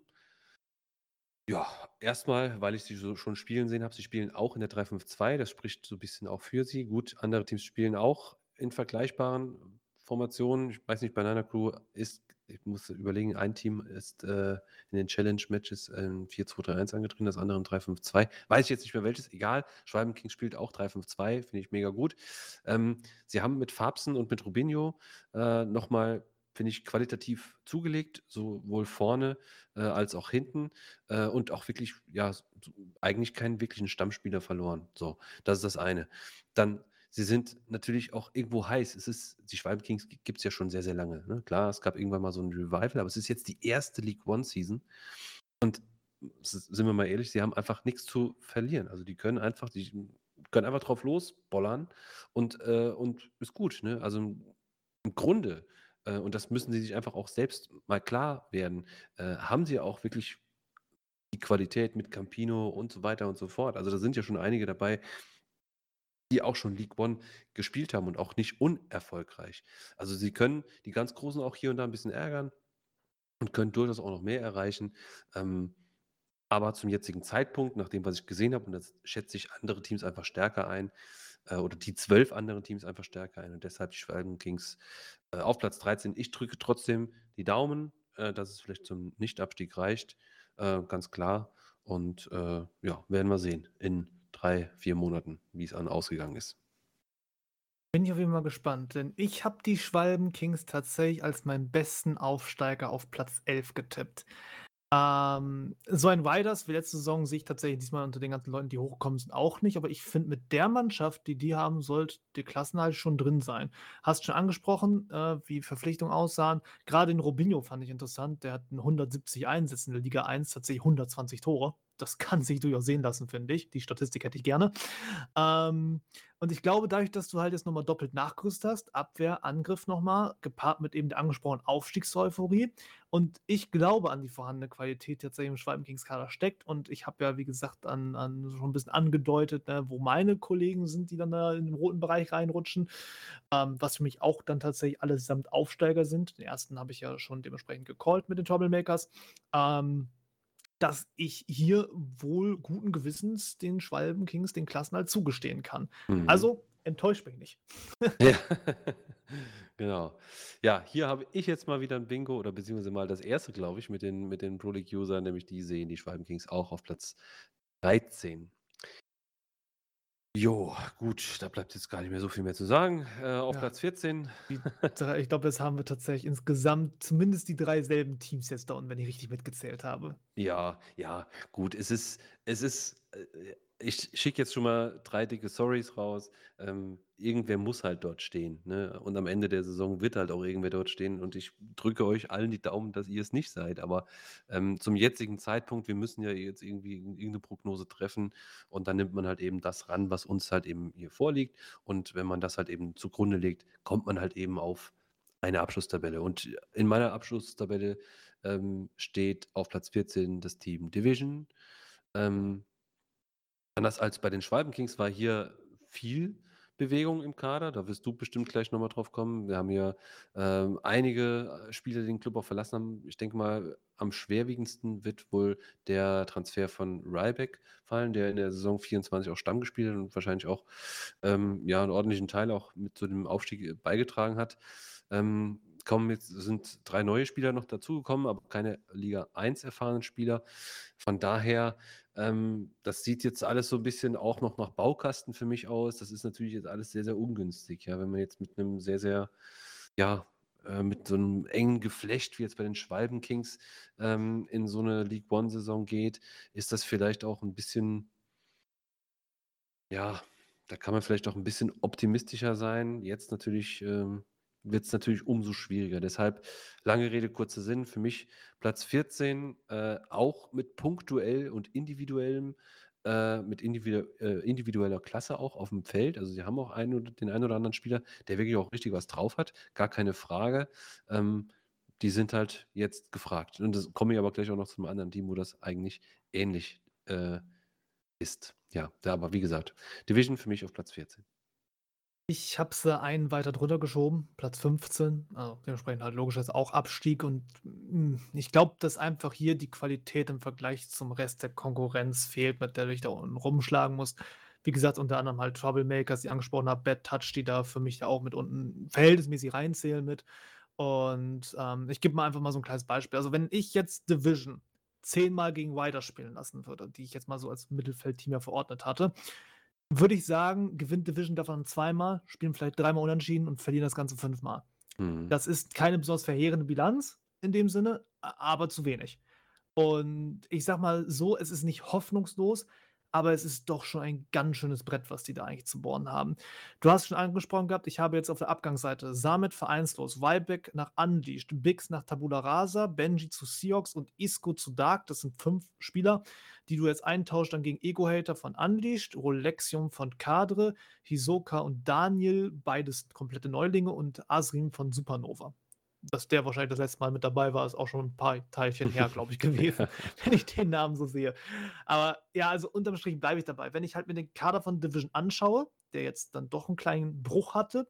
Ja, erstmal, weil ich sie so schon spielen sehen habe. Sie spielen auch in der 3-5-2. Das spricht so ein bisschen auch für sie. Gut, andere Teams spielen auch in vergleichbaren Formationen. Ich weiß nicht, bei Niner Crew ist, ich muss überlegen, ein Team ist äh, in den Challenge-Matches in 4-2-3-1 angetreten, das andere in 3-5-2. Weiß ich jetzt nicht mehr welches, egal. Schwalben Kings spielt auch 3-5-2, finde ich mega gut. Ähm, sie haben mit Fabsen und mit Rubinho äh, nochmal finde ich, qualitativ zugelegt, sowohl vorne äh, als auch hinten äh, und auch wirklich, ja, eigentlich keinen wirklichen Stammspieler verloren. So, das ist das eine. Dann, sie sind natürlich auch irgendwo heiß. Es ist, die Schwalben Kings gibt es ja schon sehr, sehr lange. Ne? Klar, es gab irgendwann mal so ein Revival, aber es ist jetzt die erste League One Season und sind wir mal ehrlich, sie haben einfach nichts zu verlieren. Also die können einfach, die können einfach drauf losbollern und, äh, und ist gut. Ne? Also im Grunde, äh, und das müssen sie sich einfach auch selbst mal klar werden, äh, haben sie auch wirklich die Qualität mit Campino und so weiter und so fort. Also da sind ja schon einige dabei, die auch schon League One gespielt haben und auch nicht unerfolgreich. Also sie können die ganz Großen auch hier und da ein bisschen ärgern und können durchaus auch noch mehr erreichen. Ähm, aber zum jetzigen Zeitpunkt, nach dem, was ich gesehen habe, und das schätze ich andere Teams einfach stärker ein, äh, oder die zwölf anderen Teams einfach stärker ein. Und deshalb die Schwalben Kings auf Platz 13. Ich drücke trotzdem die Daumen, äh, dass es vielleicht zum Nichtabstieg reicht. Äh, ganz klar. Und äh, ja, werden wir sehen in drei, vier Monaten, wie es an ausgegangen ist. Bin ich auf jeden Fall gespannt, denn ich habe die Schwalben Kings tatsächlich als meinen besten Aufsteiger auf Platz 11 getippt. Ähm, so ein Riders wie letzte Saison sehe ich tatsächlich diesmal unter den ganzen Leuten, die hochkommen sind, auch nicht. Aber ich finde, mit der Mannschaft, die die haben, sollte die Klassenhalt schon drin sein. Hast schon angesprochen, äh, wie Verpflichtungen aussahen. Gerade den Robinho fand ich interessant. Der hat 170 Einsätze in der Liga 1, tatsächlich 120 Tore das kann sich durchaus sehen lassen, finde ich. Die Statistik hätte ich gerne. Ähm, und ich glaube, dadurch, dass du halt jetzt nochmal doppelt nachgerüstet hast, Abwehr, Angriff nochmal, gepaart mit eben der angesprochenen Aufstiegseuphorie. Und ich glaube an die vorhandene Qualität, die tatsächlich im Schwalben steckt. Und ich habe ja, wie gesagt, an, an schon ein bisschen angedeutet, ne, wo meine Kollegen sind, die dann da in den roten Bereich reinrutschen. Ähm, was für mich auch dann tatsächlich allesamt Aufsteiger sind. Den ersten habe ich ja schon dementsprechend gecallt mit den Troublemakers. Ähm, dass ich hier wohl guten Gewissens den Schwalben Kings den Klassenhalt zugestehen kann. Mhm. Also enttäuscht mich nicht. Ja, genau. Ja, hier habe ich jetzt mal wieder ein Bingo oder beziehungsweise mal das erste, glaube ich, mit den, mit den Pro League-Usern, nämlich die sehen die Schwalben Kings auch auf Platz 13. Jo, gut, da bleibt jetzt gar nicht mehr so viel mehr zu sagen. Äh, auf Ja. Platz 14. Die drei, ich glaube, jetzt haben wir tatsächlich insgesamt zumindest die drei selben Teams jetzt da unten, wenn ich richtig mitgezählt habe. Ja, ja, gut, es ist, es ist, ich schicke jetzt schon mal drei dicke Sorries raus. Ähm, irgendwer muss halt dort stehen, ne? Und am Ende der Saison wird halt auch irgendwer dort stehen. Und ich drücke euch allen die Daumen, dass ihr es nicht seid. Aber ähm, zum jetzigen Zeitpunkt, wir müssen ja jetzt irgendwie irgendeine Prognose treffen. Und dann nimmt man halt eben das ran, was uns halt eben hier vorliegt. Und wenn man das halt eben zugrunde legt, kommt man halt eben auf eine Abschlusstabelle. Und in meiner Abschlusstabelle ähm, steht auf Platz 14 das Team Division. Ähm, anders als bei den Schwalben Kings war hier viel Bewegung im Kader. Da wirst du bestimmt gleich nochmal drauf kommen. Wir haben hier ähm, einige Spieler, die den Club auch verlassen haben. Ich denke mal, am schwerwiegendsten wird wohl der Transfer von Ryback fallen, der in der Saison 24 auch Stamm gespielt hat und wahrscheinlich auch ähm, ja, einen ordentlichen Teil auch mit zu dem Aufstieg beigetragen hat. Ähm, kommen jetzt, sind drei neue Spieler noch dazugekommen, aber keine Liga 1 erfahrenen Spieler. Von daher, ähm, das sieht jetzt alles so ein bisschen auch noch nach Baukasten für mich aus. Das ist natürlich jetzt alles sehr, sehr ungünstig, ja, wenn man jetzt mit einem sehr, sehr, ja, äh, mit so einem engen Geflecht wie jetzt bei den Schwalben Kings ähm, in so eine League One-Saison geht, ist das vielleicht auch ein bisschen, ja, da kann man vielleicht auch ein bisschen optimistischer sein. Jetzt natürlich ähm, wird es natürlich umso schwieriger. Deshalb, lange Rede, kurzer Sinn, für mich Platz 14, äh, auch mit punktuell und individuellem, äh, mit individu äh, individueller Klasse auch auf dem Feld. Also sie haben auch einen, den einen oder anderen Spieler, der wirklich auch richtig was drauf hat, gar keine Frage. Ähm, die sind halt jetzt gefragt. Und das komme ich aber gleich auch noch zum anderen Team, wo das eigentlich ähnlich äh, ist. Ja, da aber wie gesagt, Division für mich auf Platz 14. Ich habe sie einen weiter drunter geschoben, Platz 15. Also dementsprechend halt logischerweise auch Abstieg. Und mm, ich glaube, dass einfach hier die Qualität im Vergleich zum Rest der Konkurrenz fehlt, mit der du dich da unten rumschlagen musst. Wie gesagt, unter anderem halt Troublemakers, die ich angesprochen habe, Bad Touch, die da für mich da auch mit unten verhältnismäßig reinzählen mit. Und ähm, ich gebe mal einfach mal so ein kleines Beispiel. Also, wenn ich jetzt Division zehnmal gegen Wider spielen lassen würde, die ich jetzt mal so als Mittelfeldteam ja verordnet hatte, würde ich sagen, gewinnt Division davon zweimal, spielen vielleicht dreimal unentschieden und verlieren das Ganze fünfmal. Mhm. Das ist keine besonders verheerende Bilanz in dem Sinne, aber zu wenig. Und ich sag mal so, es ist nicht hoffnungslos, aber es ist doch schon ein ganz schönes Brett, was die da eigentlich zu bohren haben. Du hast schon angesprochen gehabt, ich habe jetzt auf der Abgangsseite Samet vereinslos, Weibeck nach Unleashed, Bix nach Tabula Rasa, Benji zu Seahawks und Isco zu Dark. Das sind fünf Spieler, die du jetzt eintauschst dann gegen Ego-Hater von Unleashed, Rolexium von Kadre, Hisoka und Daniel, beides komplette Neulinge und Asrim von Supernova. Dass der wahrscheinlich das letzte Mal mit dabei war, ist auch schon ein paar Teilchen her, glaube ich, gewesen, wenn ich den Namen so sehe. Aber ja, also unterm Strich bleibe ich dabei. Wenn ich halt mir den Kader von Division anschaue, der jetzt dann doch einen kleinen Bruch hatte,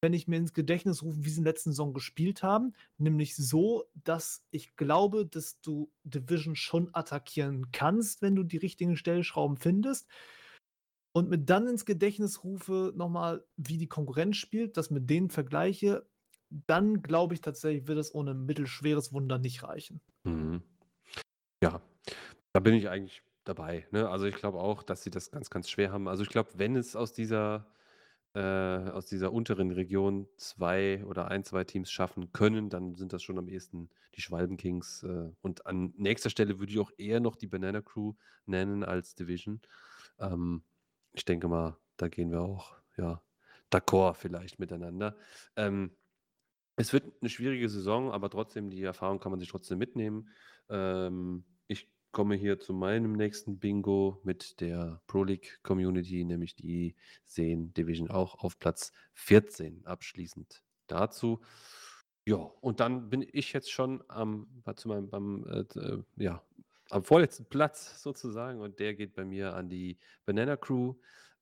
wenn ich mir ins Gedächtnis rufe, wie sie in der letzten Saison gespielt haben, nämlich so, dass ich glaube, dass du Division schon attackieren kannst, wenn du die richtigen Stellschrauben findest. Und mir dann ins Gedächtnis rufe, nochmal, wie die Konkurrenz spielt, das mit denen vergleiche, dann glaube ich tatsächlich, wird es ohne mittelschweres Wunder nicht reichen. Mhm. Ja, da bin ich eigentlich dabei. Ne? Also ich glaube auch, dass sie das ganz, ganz schwer haben. Also ich glaube, wenn es aus dieser äh, aus dieser unteren Region zwei oder ein, zwei Teams schaffen können, dann sind das schon am ehesten die Schwalben Kings. Äh, und an nächster Stelle würde ich auch eher noch die Banana Crew nennen als Division. Ähm, ich denke mal, da gehen wir auch, ja, d'accord vielleicht miteinander. Ähm, es wird eine schwierige Saison, aber trotzdem, die Erfahrung kann man sich trotzdem mitnehmen. Ähm, ich komme hier zu meinem nächsten Bingo mit der Pro League Community, nämlich die sehen Division auch auf Platz 14 abschließend dazu. Ja, und dann bin ich jetzt schon am, zu meinem, beim, äh, äh, ja, am vorletzten Platz sozusagen und der geht bei mir an die Banana Crew,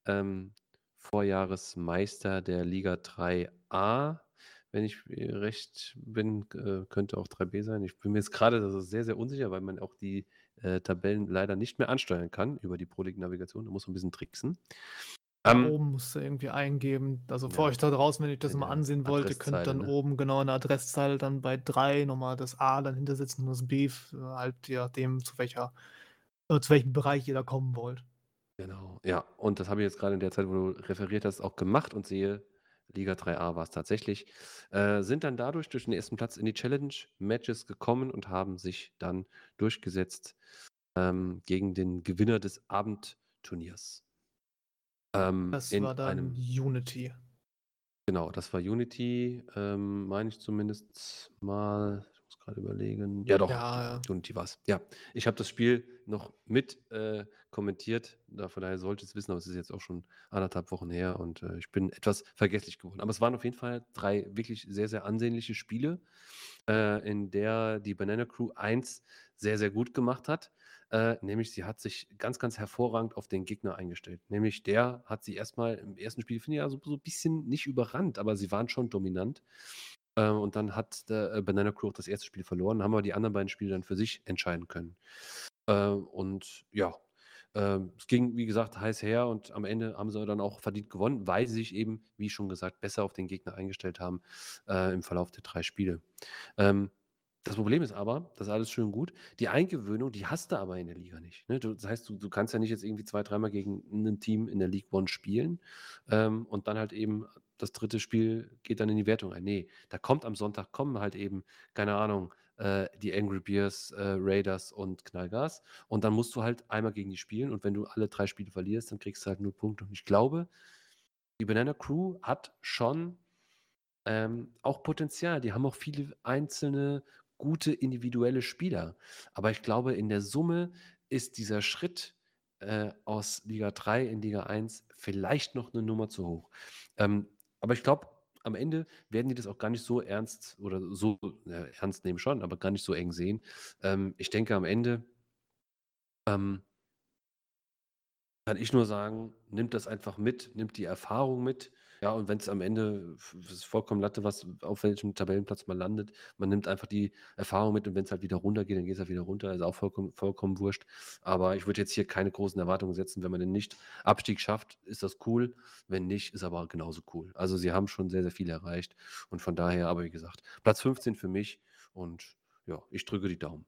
ähm, Vorjahresmeister der Liga 3a wenn ich äh, recht bin, äh, könnte auch 3b sein. Ich bin mir jetzt gerade also sehr, sehr unsicher, weil man auch die äh, Tabellen leider nicht mehr ansteuern kann über die Pro-League-Navigation. Da muss man ein bisschen tricksen. Ähm, oben musst du irgendwie eingeben. Also für ja, euch da draußen, wenn ihr das mal ansehen wollt, ihr könnt dann ne? oben genau eine Adresszeile dann bei 3 nochmal das A dann hintersetzen und das B, halt je nachdem, zu welcher, äh, zu welchem Bereich ihr da kommen wollt. Genau, ja. Und das habe ich jetzt gerade in der Zeit, wo du referiert hast, auch gemacht und sehe, Liga 3a war es tatsächlich, äh, sind dann dadurch durch den ersten Platz in die Challenge-Matches gekommen und haben sich dann durchgesetzt ähm, gegen den Gewinner des Abendturniers. Ähm, das war dann Unity. Genau, das war Unity, ähm, meine ich zumindest mal gerade überlegen. Ja, doch, Ja, ja. Unity war es. Ja, ich habe das Spiel noch mit äh, kommentiert. Da, von daher sollte es wissen, aber es ist jetzt auch schon anderthalb Wochen her und äh, ich bin etwas vergesslich geworden. Aber es waren auf jeden Fall drei wirklich sehr, sehr ansehnliche Spiele, äh, in der die Banana Crew 1 sehr, sehr gut gemacht hat. Äh, nämlich sie hat sich ganz, ganz hervorragend auf den Gegner eingestellt. Nämlich der hat sie erstmal im ersten Spiel, finde ich, ja so, so ein bisschen nicht überrannt, aber sie waren schon dominant. Äh, und dann hat der äh, Banana Crew auch das erste Spiel verloren, haben aber die anderen beiden Spiele dann für sich entscheiden können. Äh, und ja, äh, es ging, wie gesagt, heiß her und am Ende haben sie dann auch verdient gewonnen, weil sie sich eben, wie schon gesagt, besser auf den Gegner eingestellt haben äh, im Verlauf der drei Spiele. Ähm, das Problem ist aber, das ist alles schön gut, die Eingewöhnung, die hast du aber in der Liga nicht. Ne? Das heißt, du, du kannst ja nicht jetzt irgendwie zwei, dreimal gegen ein Team in der League One spielen ähm, und dann halt eben das dritte Spiel geht dann in die Wertung ein. Nee, da kommt am Sonntag, kommen halt eben, keine Ahnung, äh, die Angry Bears, äh, Raiders und Knallgas. Und dann musst du halt einmal gegen die spielen. Und wenn du alle drei Spiele verlierst, dann kriegst du halt null Punkte. Und ich glaube, die Banana Crew hat schon ähm, auch Potenzial. Die haben auch viele einzelne gute individuelle Spieler. Aber ich glaube, in der Summe ist dieser Schritt äh, aus Liga 3 in Liga 1 vielleicht noch eine Nummer zu hoch. Ähm, aber ich glaube, am Ende werden die das auch gar nicht so ernst oder so äh, ernst nehmen schon, aber gar nicht so eng sehen. Ähm, ich denke, am Ende ähm, kann ich nur sagen, nimmt das einfach mit, nimmt die Erfahrung mit. Ja, und wenn es am Ende ist vollkommen Latte, was auf welchem Tabellenplatz man landet, man nimmt einfach die Erfahrung mit und wenn es halt wieder runtergeht, dann geht es halt wieder runter. Ist auch vollkommen, vollkommen wurscht. Aber ich würde jetzt hier keine großen Erwartungen setzen. Wenn man den Nicht-Abstieg schafft, ist das cool. Wenn nicht, ist aber genauso cool. Also sie haben schon sehr, sehr viel erreicht. Und von daher, aber wie gesagt, Platz 15 für mich und ja, ich drücke die Daumen.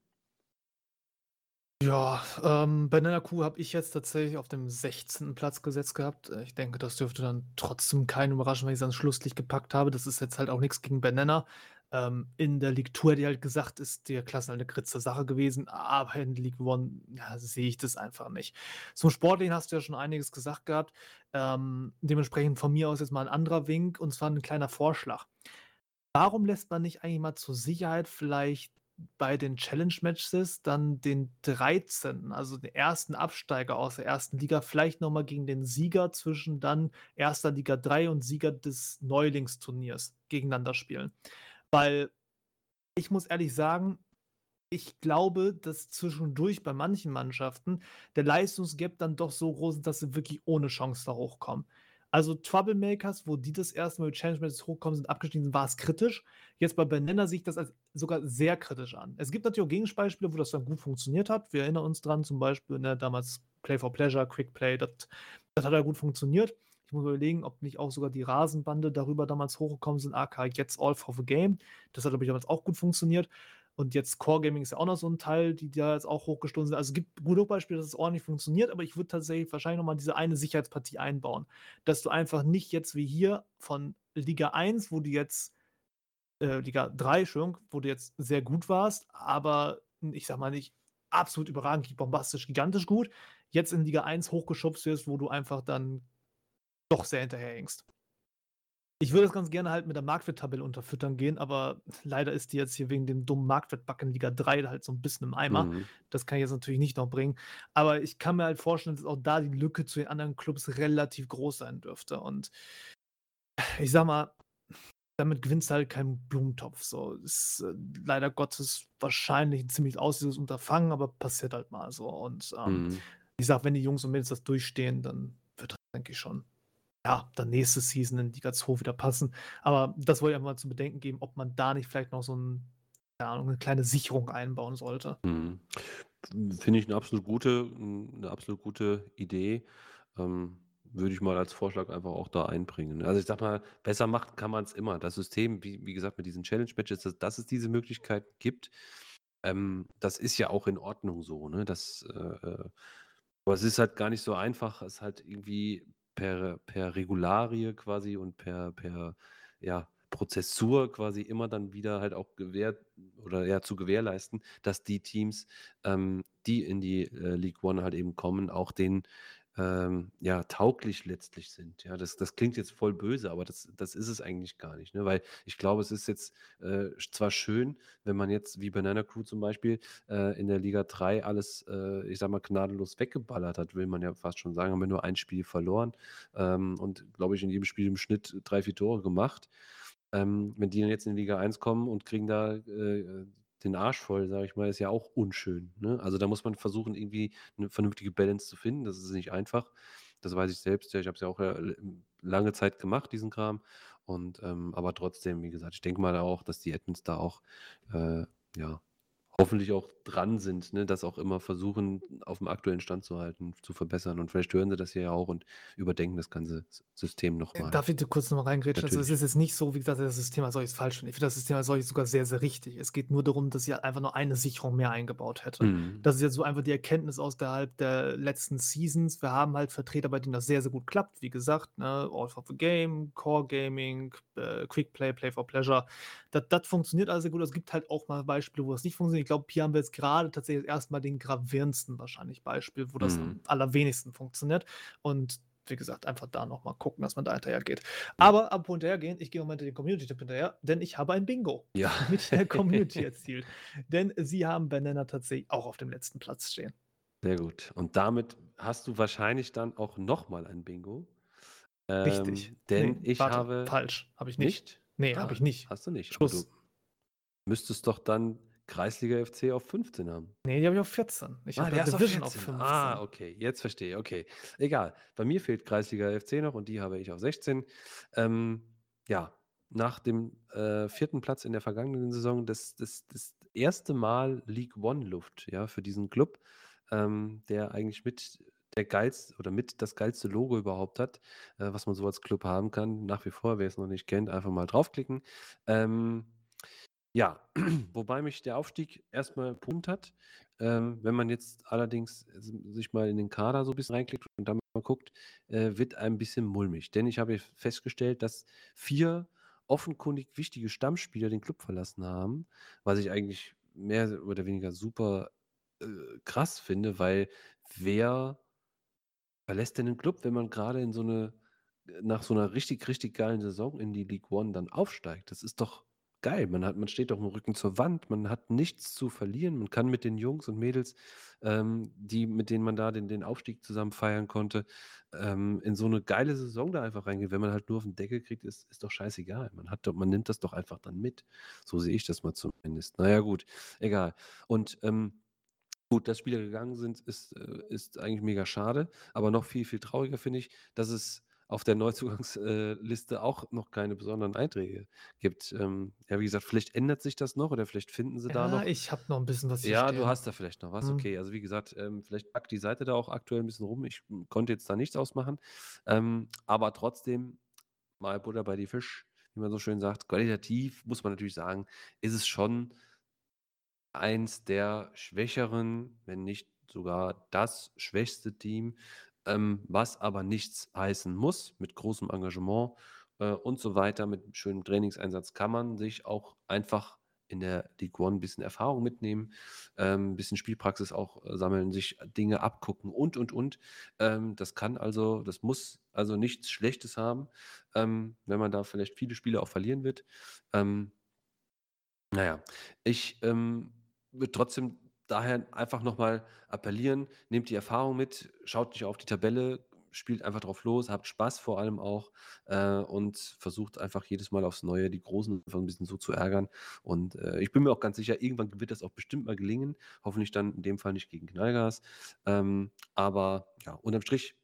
Ja, ähm, Banana Q habe ich jetzt tatsächlich auf dem 16. Platz gesetzt gehabt. Äh, ich denke, das dürfte dann trotzdem keine Überraschung, wenn ich es ans Schlusslicht gepackt habe. Das ist jetzt halt auch nichts gegen Banana. Ähm, in der League 2 hätte ich halt gesagt, ist der Klassen eine kritze Sache gewesen, aber in League 1 ja, sehe ich das einfach nicht. Zum Sportlichen hast du ja schon einiges gesagt gehabt. Ähm, dementsprechend von mir aus jetzt mal ein anderer Wink und zwar ein kleiner Vorschlag. Warum lässt man nicht eigentlich mal zur Sicherheit vielleicht bei den Challenge-Matches dann den 13., also den ersten Absteiger aus der ersten Liga, vielleicht nochmal gegen den Sieger zwischen dann erster Liga 3 und Sieger des Neulingsturniers gegeneinander spielen. Weil ich muss ehrlich sagen, ich glaube, dass zwischendurch bei manchen Mannschaften der Leistungsgap dann doch so groß ist, dass sie wirklich ohne Chance da hochkommen. Also Troublemakers, wo die das erste Mal mit Challenge Matches hochkommen sind, abgestiegen sind, war es kritisch. Jetzt bei Banana sehe ich das als sogar sehr kritisch an. Es gibt natürlich auch Gegenspielspiele, wo das dann gut funktioniert hat. Wir erinnern uns dran, zum Beispiel ne, damals Play for Pleasure, Quick Play, das, hat ja gut funktioniert. Ich muss überlegen, ob nicht auch sogar die Rasenbande darüber damals hochgekommen sind, aka jetzt All for the Game. Das hat, glaube ich, damals auch gut funktioniert. Und jetzt Core Gaming ist ja auch noch so ein Teil, die da jetzt auch hochgestoßen sind. Also es gibt genug Beispiele, dass es ordentlich funktioniert, aber ich würde tatsächlich wahrscheinlich nochmal diese eine Sicherheitspartie einbauen. Dass du einfach nicht jetzt wie hier von Liga 1, wo du jetzt, äh, Liga 3, Entschuldigung, wo du jetzt sehr gut warst, aber ich sag mal nicht absolut überragend, bombastisch, gigantisch gut, jetzt in Liga 1 hochgeschubst wirst, wo du einfach dann doch sehr hinterherhängst. Ich würde das ganz gerne halt mit der Marktwerttabelle unterfüttern gehen, aber leider ist die jetzt hier wegen dem dummen Marktwertbug in Liga 3 halt so ein bisschen im Eimer. Mhm. Das kann ich jetzt natürlich nicht noch bringen. Aber ich kann mir halt vorstellen, dass auch da die Lücke zu den anderen Clubs relativ groß sein dürfte. Und ich sag mal, damit gewinnst du halt keinen Blumentopf. So ist äh, leider Gottes wahrscheinlich ein ziemlich aussichtslos Unterfangen, aber passiert halt mal so. Und ähm, Mhm. ich sag, wenn die Jungs und Mädels das durchstehen, dann wird das, denke ich, schon ja, dann nächste Season in Liga 2 wieder passen. Aber das wollte ich einfach mal zu bedenken geben, ob man da nicht vielleicht noch so ein, Ahnung, eine kleine Sicherung einbauen sollte. Mhm. Finde ich eine absolut gute, eine absolut gute Idee. Ähm, würde ich mal als Vorschlag einfach auch da einbringen. Also ich sag mal, besser machen kann man es immer. Das System, wie, wie gesagt, mit diesen Challenge-Matches, dass, dass es diese Möglichkeit gibt, ähm, das ist ja auch in Ordnung so. Ne? Das, äh, äh, aber es ist halt gar nicht so einfach, es halt irgendwie per, per Regularie quasi und per, per ja, Prozessur quasi immer dann wieder halt auch gewährt oder ja zu gewährleisten, dass die Teams, ähm, die in die äh, League One halt eben kommen, auch den ähm, ja, tauglich letztlich sind. Ja, das, das klingt jetzt voll böse, aber das, das ist es eigentlich gar nicht. Ne? Weil ich glaube, es ist jetzt äh, zwar schön, wenn man jetzt wie Banana Crew zum Beispiel äh, in der Liga 3 alles, äh, ich sag mal, gnadenlos weggeballert hat, will man ja fast schon sagen, haben wir nur ein Spiel verloren ähm, und glaube ich in jedem Spiel im Schnitt drei, vier Tore gemacht. Ähm, wenn die dann jetzt in Liga 1 kommen und kriegen da äh, den Arsch voll, sage ich mal, ist ja auch unschön. Ne? Also da muss man versuchen, irgendwie eine vernünftige Balance zu finden. Das ist nicht einfach. Das weiß ich selbst. Ja, ich habe es ja auch äh, lange Zeit gemacht, diesen Kram. Und ähm, aber trotzdem, wie gesagt, ich denke mal auch, dass die Admins da auch äh, ja hoffentlich auch dran sind, ne, das auch immer versuchen, auf dem aktuellen Stand zu halten, zu verbessern. Und vielleicht hören sie das hier ja auch und überdenken das ganze System nochmal. Darf ich dir kurz noch mal reingrätschen? Also, es ist jetzt nicht so, wie gesagt, dass das System als solches falsch finde. Ich finde das System als solches sogar sehr, sehr richtig. Es geht nur darum, dass sie halt einfach nur eine Sicherung mehr eingebaut hätte. Mhm. Das ist jetzt so einfach die Erkenntnis außerhalb der letzten Seasons. Wir haben halt Vertreter, bei denen das sehr, sehr gut klappt. Wie gesagt, ne, All for the Game, Core Gaming, äh, Quick Play, Play for Pleasure. Das, das funktioniert alles sehr gut. Es gibt halt auch mal Beispiele, wo es nicht funktioniert. Ich glaube, hier haben wir jetzt gerade tatsächlich erstmal den gravierendsten wahrscheinlich Beispiel, wo das Mhm. am allerwenigsten funktioniert. Und wie gesagt, einfach da nochmal gucken, dass man da hinterher geht. Aber apropos hinterhergehen, ich gehe im Moment den Community-Tipp hinterher, denn ich habe ein Bingo Ja. mit der Community erzielt. Denn sie haben Banana tatsächlich auch auf dem letzten Platz stehen. Sehr gut. Und damit hast du wahrscheinlich dann auch nochmal ein Bingo. Richtig. Ähm, denn Nee, ich warte, habe. Falsch. Habe ich nicht. Nicht? Nee, Ah, habe ich nicht. Hast du nicht. aber Schluss. Du müsstest doch dann Kreisliga FC auf 15 haben. Nee, die habe ich auf 14. Ich habe der ist Division auf 15. Ah, okay, jetzt verstehe. Okay, egal. Bei mir fehlt Kreisliga FC noch und die habe ich auf 16. Ähm, ja, nach dem äh, vierten Platz in der vergangenen Saison das, das, das erste Mal League One Luft ja, für diesen Club, ähm, der eigentlich mit der geilste oder mit das geilste Logo überhaupt hat, äh, was man so als Club haben kann. Nach wie vor, wer es noch nicht kennt, einfach mal draufklicken. Ähm, ja, wobei mich der Aufstieg erstmal Punkt hat. Ähm, wenn man jetzt allerdings s- sich mal in den Kader so ein bisschen reinklickt und dann mal guckt, äh, wird ein bisschen mulmig. Denn ich habe festgestellt, dass vier offenkundig wichtige Stammspieler den Club verlassen haben, was ich eigentlich mehr oder weniger super äh, krass finde, weil wer verlässt denn den Club, wenn man gerade in so eine, nach so einer richtig, richtig geilen Saison in die League One dann aufsteigt? Das ist doch geil. Man hat, man steht doch im Rücken zur Wand, man hat nichts zu verlieren. Man kann mit den Jungs und Mädels, ähm, die, mit denen man da den, den Aufstieg zusammen feiern konnte, ähm, in so eine geile Saison da einfach reingehen. Wenn man halt nur auf den Deckel kriegt, ist, ist doch scheißegal. Man hat doch, man nimmt das doch einfach dann mit. So sehe ich das mal zumindest. Naja, gut, egal. Und ähm, Gut, dass Spieler gegangen sind, ist, äh, ist eigentlich mega schade. Aber noch viel, viel trauriger finde ich, dass es auf der Neuzugangsliste auch noch keine besonderen Einträge gibt. Ähm, ja, wie gesagt, vielleicht ändert sich das noch oder vielleicht finden sie da Ja, noch. ich habe noch ein bisschen was Ja, du stehen. hast da vielleicht noch was. Hm. Okay, also wie gesagt, ähm, vielleicht packt die Seite da auch aktuell ein bisschen rum. Ich mm, konnte jetzt da nichts ausmachen. Ähm, aber trotzdem, mal Butter bei die Fisch, wie man so schön sagt. Qualitativ muss man natürlich sagen, ist es schon eins der schwächeren, wenn nicht sogar das schwächste Team, ähm, was aber nichts heißen muss. Mit großem Engagement äh, und so weiter, mit schönem Trainingseinsatz kann man sich auch einfach in der League One ein bisschen Erfahrung mitnehmen, ähm, ein bisschen Spielpraxis auch äh, sammeln, sich Dinge abgucken und, und, und. Ähm, das kann also, das muss also nichts Schlechtes haben, ähm, wenn man da vielleicht viele Spiele auch verlieren wird. Ähm, naja, ich ähm, würde trotzdem daher einfach nochmal appellieren, nehmt die Erfahrung mit, schaut nicht auf die Tabelle, spielt einfach drauf los, habt Spaß vor allem auch äh, und versucht einfach jedes Mal aufs Neue die Großen ein bisschen so zu ärgern. Und äh, ich bin mir auch ganz sicher, irgendwann wird das auch bestimmt mal gelingen. Hoffentlich dann in dem Fall nicht gegen Knallgas. Ähm, aber ja, unterm Strich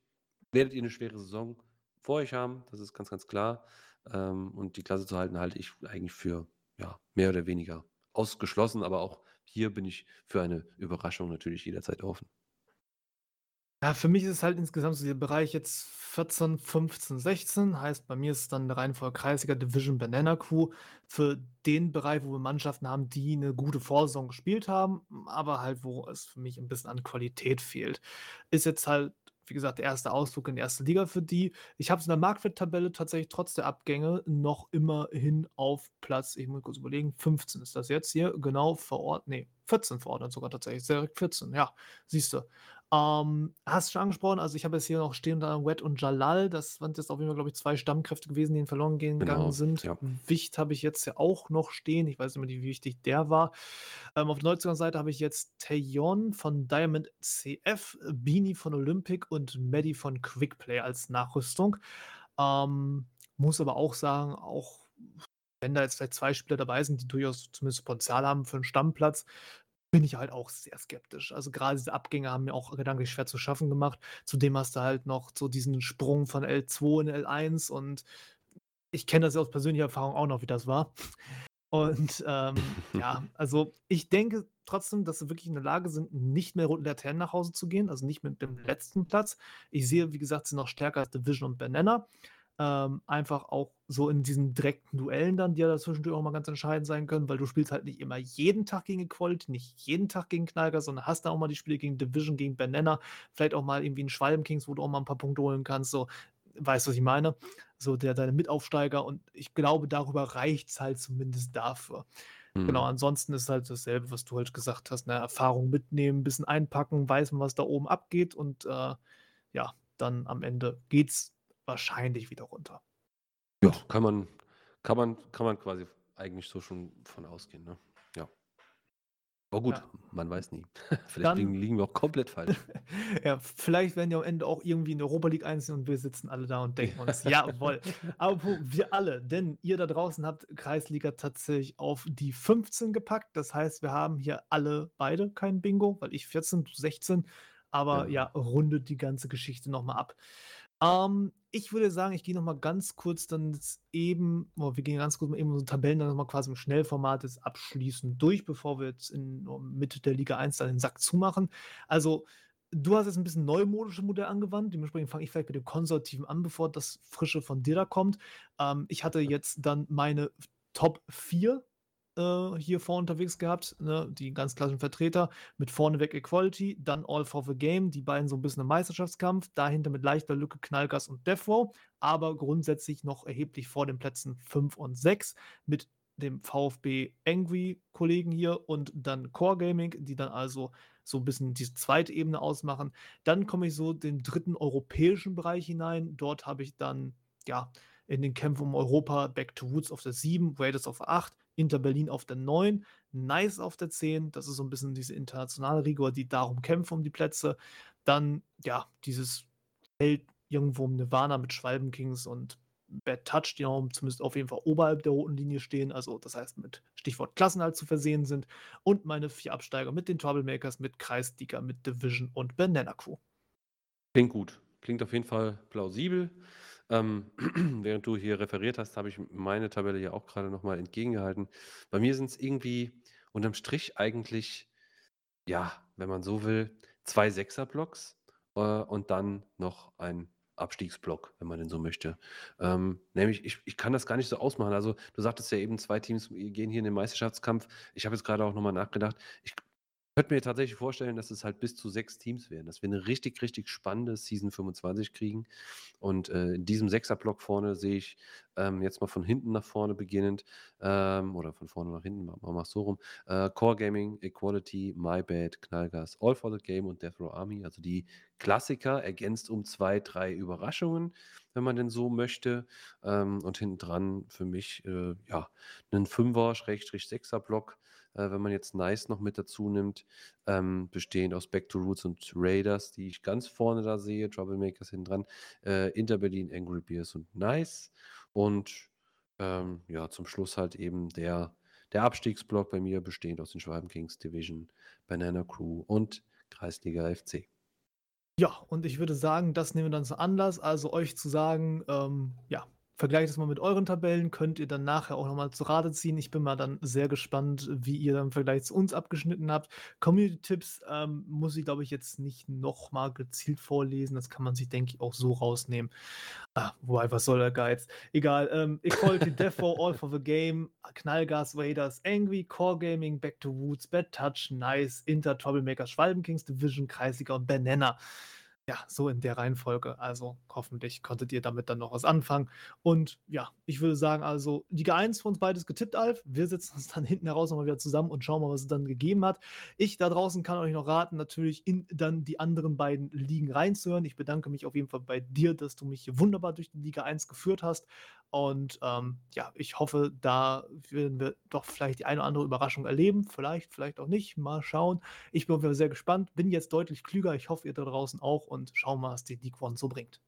werdet ihr eine schwere Saison vor euch haben, das ist ganz, ganz klar. Ähm, und die Klasse zu halten, halte ich eigentlich für ja, mehr oder weniger ausgeschlossen, aber auch hier bin ich für eine Überraschung natürlich jederzeit offen. Ja, für mich ist es halt insgesamt so der Bereich jetzt 14, 15, 16. Heißt, bei mir ist es dann der Reihenfolge Kreisliga Division Banana Crew für den Bereich, wo wir Mannschaften haben, die eine gute Vorsaison gespielt haben, aber halt, wo es für mich ein bisschen an Qualität fehlt. Ist jetzt halt, wie gesagt, der erste Ausflug in die erste Liga für die. Ich habe es in der Marktwerttabelle tatsächlich trotz der Abgänge noch immerhin auf Platz, ich muss kurz überlegen, 15 ist das jetzt hier, genau verordnet, nee, 14 verordnet sogar tatsächlich, direkt 14, ja, siehst du. Ähm, hast schon angesprochen, also ich habe jetzt hier noch stehen da Wet und Jalal. Das waren jetzt auf jeden Fall, glaube ich, zwei Stammkräfte gewesen, die verloren gehen gegangen Genau, sind. ja. Wicht habe ich jetzt ja auch noch stehen. Ich weiß nicht mehr, wie wichtig der war. Ähm, auf der Neuzugangsseite habe ich jetzt Taeyeon von Diamond CF, Beanie von Olympic und Maddie von Quickplay als Nachrüstung. Ähm, muss aber auch sagen, auch wenn da jetzt vielleicht zwei Spieler dabei sind, die durchaus zumindest Potenzial haben für einen Stammplatz, bin ich halt auch sehr skeptisch. Also gerade diese Abgänge haben mir auch gedanklich schwer zu schaffen gemacht. Zudem hast du halt noch so diesen Sprung von L2 in L1 und ich kenne das ja aus persönlicher Erfahrung auch noch, wie das war. Und ähm, ja, also ich denke trotzdem, dass sie wirklich in der Lage sind, nicht mehr roten Laternen nach Hause zu gehen, also nicht mit dem letzten Platz. Ich sehe, wie gesagt, sie noch stärker als Division und Banana. Ähm, einfach auch so in diesen direkten Duellen dann, die ja zwischendurch auch mal ganz entscheidend sein können, weil du spielst halt nicht immer jeden Tag gegen Equality, nicht jeden Tag gegen Knallger, sondern hast dann auch mal die Spiele gegen Division, gegen Banana, vielleicht auch mal irgendwie ein Schwalbenkings, wo du auch mal ein paar Punkte holen kannst, so, weißt du, was ich meine? So der deine Mitaufsteiger und ich glaube, darüber reicht es halt zumindest dafür. Genau, Mhm. ansonsten ist halt dasselbe, was du halt gesagt hast, ne, Erfahrung mitnehmen, ein bisschen einpacken, weiß man, was da oben abgeht und, äh, ja, dann am Ende geht's wahrscheinlich wieder runter. Ja, kann man kann man kann man quasi eigentlich so schon von ausgehen, ne? Ja. Aber gut, Ja. man weiß nie. Vielleicht Dann liegen wir auch komplett falsch. Ja, vielleicht werden die am Ende auch irgendwie in Europa League einziehen und wir sitzen alle da und denken uns: „Jawoll.“ Apropos wir alle, denn ihr da draußen habt Kreisliga tatsächlich auf die 15 gepackt. Das heißt, wir haben hier alle beide kein Bingo, weil ich 14, du 16, aber ja, Genau. rundet die ganze Geschichte noch mal ab. Ähm, ich würde sagen, ich gehe noch mal ganz kurz dann eben oh, wir gehen ganz kurz mal eben unsere Tabellen dann noch mal quasi im Schnellformat jetzt abschließend durch, bevor wir jetzt in um Mitte der Liga 1 dann den Sack zumachen. Also, du hast jetzt ein bisschen neumodische Modell angewandt, dementsprechend fange ich vielleicht mit dem Konservativen an, bevor das Frische von dir da kommt. Ähm, ich hatte jetzt dann meine Top 4 äh, hier vorne unterwegs gehabt, ne, die ganz klassischen Vertreter mit vorneweg Equality, dann All for the Game, die beiden so ein bisschen im Meisterschaftskampf, dahinter mit leichter Lücke Knallgas und Death Row, aber grundsätzlich noch erheblich vor den Plätzen 5 und 6 mit dem VfB Angry-Kollegen hier und dann Core Gaming, die dann also so ein bisschen diese zweite Ebene ausmachen. Dann komme ich so den dritten europäischen Bereich hinein. Dort habe ich dann, ja, in den Kämpfen um Europa Back to Roots auf der 7, Raiders auf der 8, Inter Berlin auf der 9, Nice auf der 10. Das ist so ein bisschen diese internationale Rigor, die darum kämpfen, um die Plätze. Dann, ja, dieses Feld irgendwo um Nirvana mit Schwalbenkings und Bad Touch, die auch zumindest auf jeden Fall oberhalb der roten Linie stehen, also das heißt mit Stichwort Klassenhalt zu versehen sind. Und meine vier Absteiger mit den Troublemakers, mit Kreisliga, mit Division und Banana Crew. Klingt gut. Klingt auf jeden Fall plausibel. Ähm, während du hier referiert hast, habe ich meine Tabelle ja auch gerade noch mal entgegengehalten. Bei mir sind es irgendwie unterm Strich eigentlich, ja, wenn man so will, 2 Sechser-Blocks, äh, und dann noch ein Abstiegsblock, wenn man denn so möchte. Ähm, nämlich, ich, ich kann das gar nicht so ausmachen. Also, du sagtest ja eben, zwei Teams gehen hier in den Meisterschaftskampf. Ich habe jetzt gerade auch nochmal nachgedacht. Ich könnte mir tatsächlich vorstellen, dass es halt bis zu sechs Teams werden, dass wir eine richtig, richtig spannende Season 25 kriegen. Und äh, in diesem Sechserblock vorne sehe ich ähm, jetzt mal von hinten nach vorne beginnend ähm, oder von vorne nach hinten, machen wir mal so rum. Äh, Core Gaming, Equality, My Bad, Knallgas, All for the Game und Death Row Army. Also die Klassiker ergänzt um zwei, drei Überraschungen, wenn man denn so möchte. Ähm, und hinten dran für mich äh, ja einen Fünfer-Sechser-Block äh, wenn man jetzt Nice noch mit dazu nimmt, ähm, bestehend aus Back to Roots und Raiders, die ich ganz vorne da sehe, Troublemakers hinten dran, äh, Inter Berlin, Angry Beers und Nice. Und ähm, ja, zum Schluss halt eben der, der Abstiegsblock bei mir, bestehend aus den Schwalben Kings Division, Banana Crew und Kreisliga FC. Ja, und ich würde sagen, das nehmen wir dann zum Anlass, also euch zu sagen, ähm, ja, Vergleicht es mal mit euren Tabellen, könnt ihr dann nachher auch nochmal zu Rate ziehen. Ich bin mal dann sehr gespannt, wie ihr dann im Vergleich zu uns abgeschnitten habt. Community-Tipps ähm, muss ich, glaube ich, jetzt nicht nochmal gezielt vorlesen. Das kann man sich, denke ich, auch so rausnehmen. Ah, wobei, was soll der Geiz? Egal. Ähm, Equality, Defo, All for the Game, Knallgas, Raiders, Angry, Core Gaming, Back to Roots, Bad Touch, Nice, Inter, Troublemakers, Schwalbenkings, Division, Kreisiger und Banana. Ja, so in der Reihenfolge. Also hoffentlich konntet ihr damit dann noch was anfangen. Und ja, ich würde sagen, also Liga 1 für uns beides getippt, Alf. Wir setzen uns dann hinten heraus nochmal wieder zusammen und schauen mal, was es dann gegeben hat. Ich da draußen kann euch noch raten, natürlich in dann die anderen beiden Ligen reinzuhören. Ich bedanke mich auf jeden Fall bei dir, dass du mich hier wunderbar durch die Liga 1 geführt hast. Und ähm, ja, ich hoffe, da werden wir doch vielleicht die eine oder andere Überraschung erleben. Vielleicht, vielleicht auch nicht. Mal schauen. Ich bin sehr gespannt. Bin jetzt deutlich klüger. Ich hoffe, ihr da draußen auch. Und schauen mal, was die League One so bringt.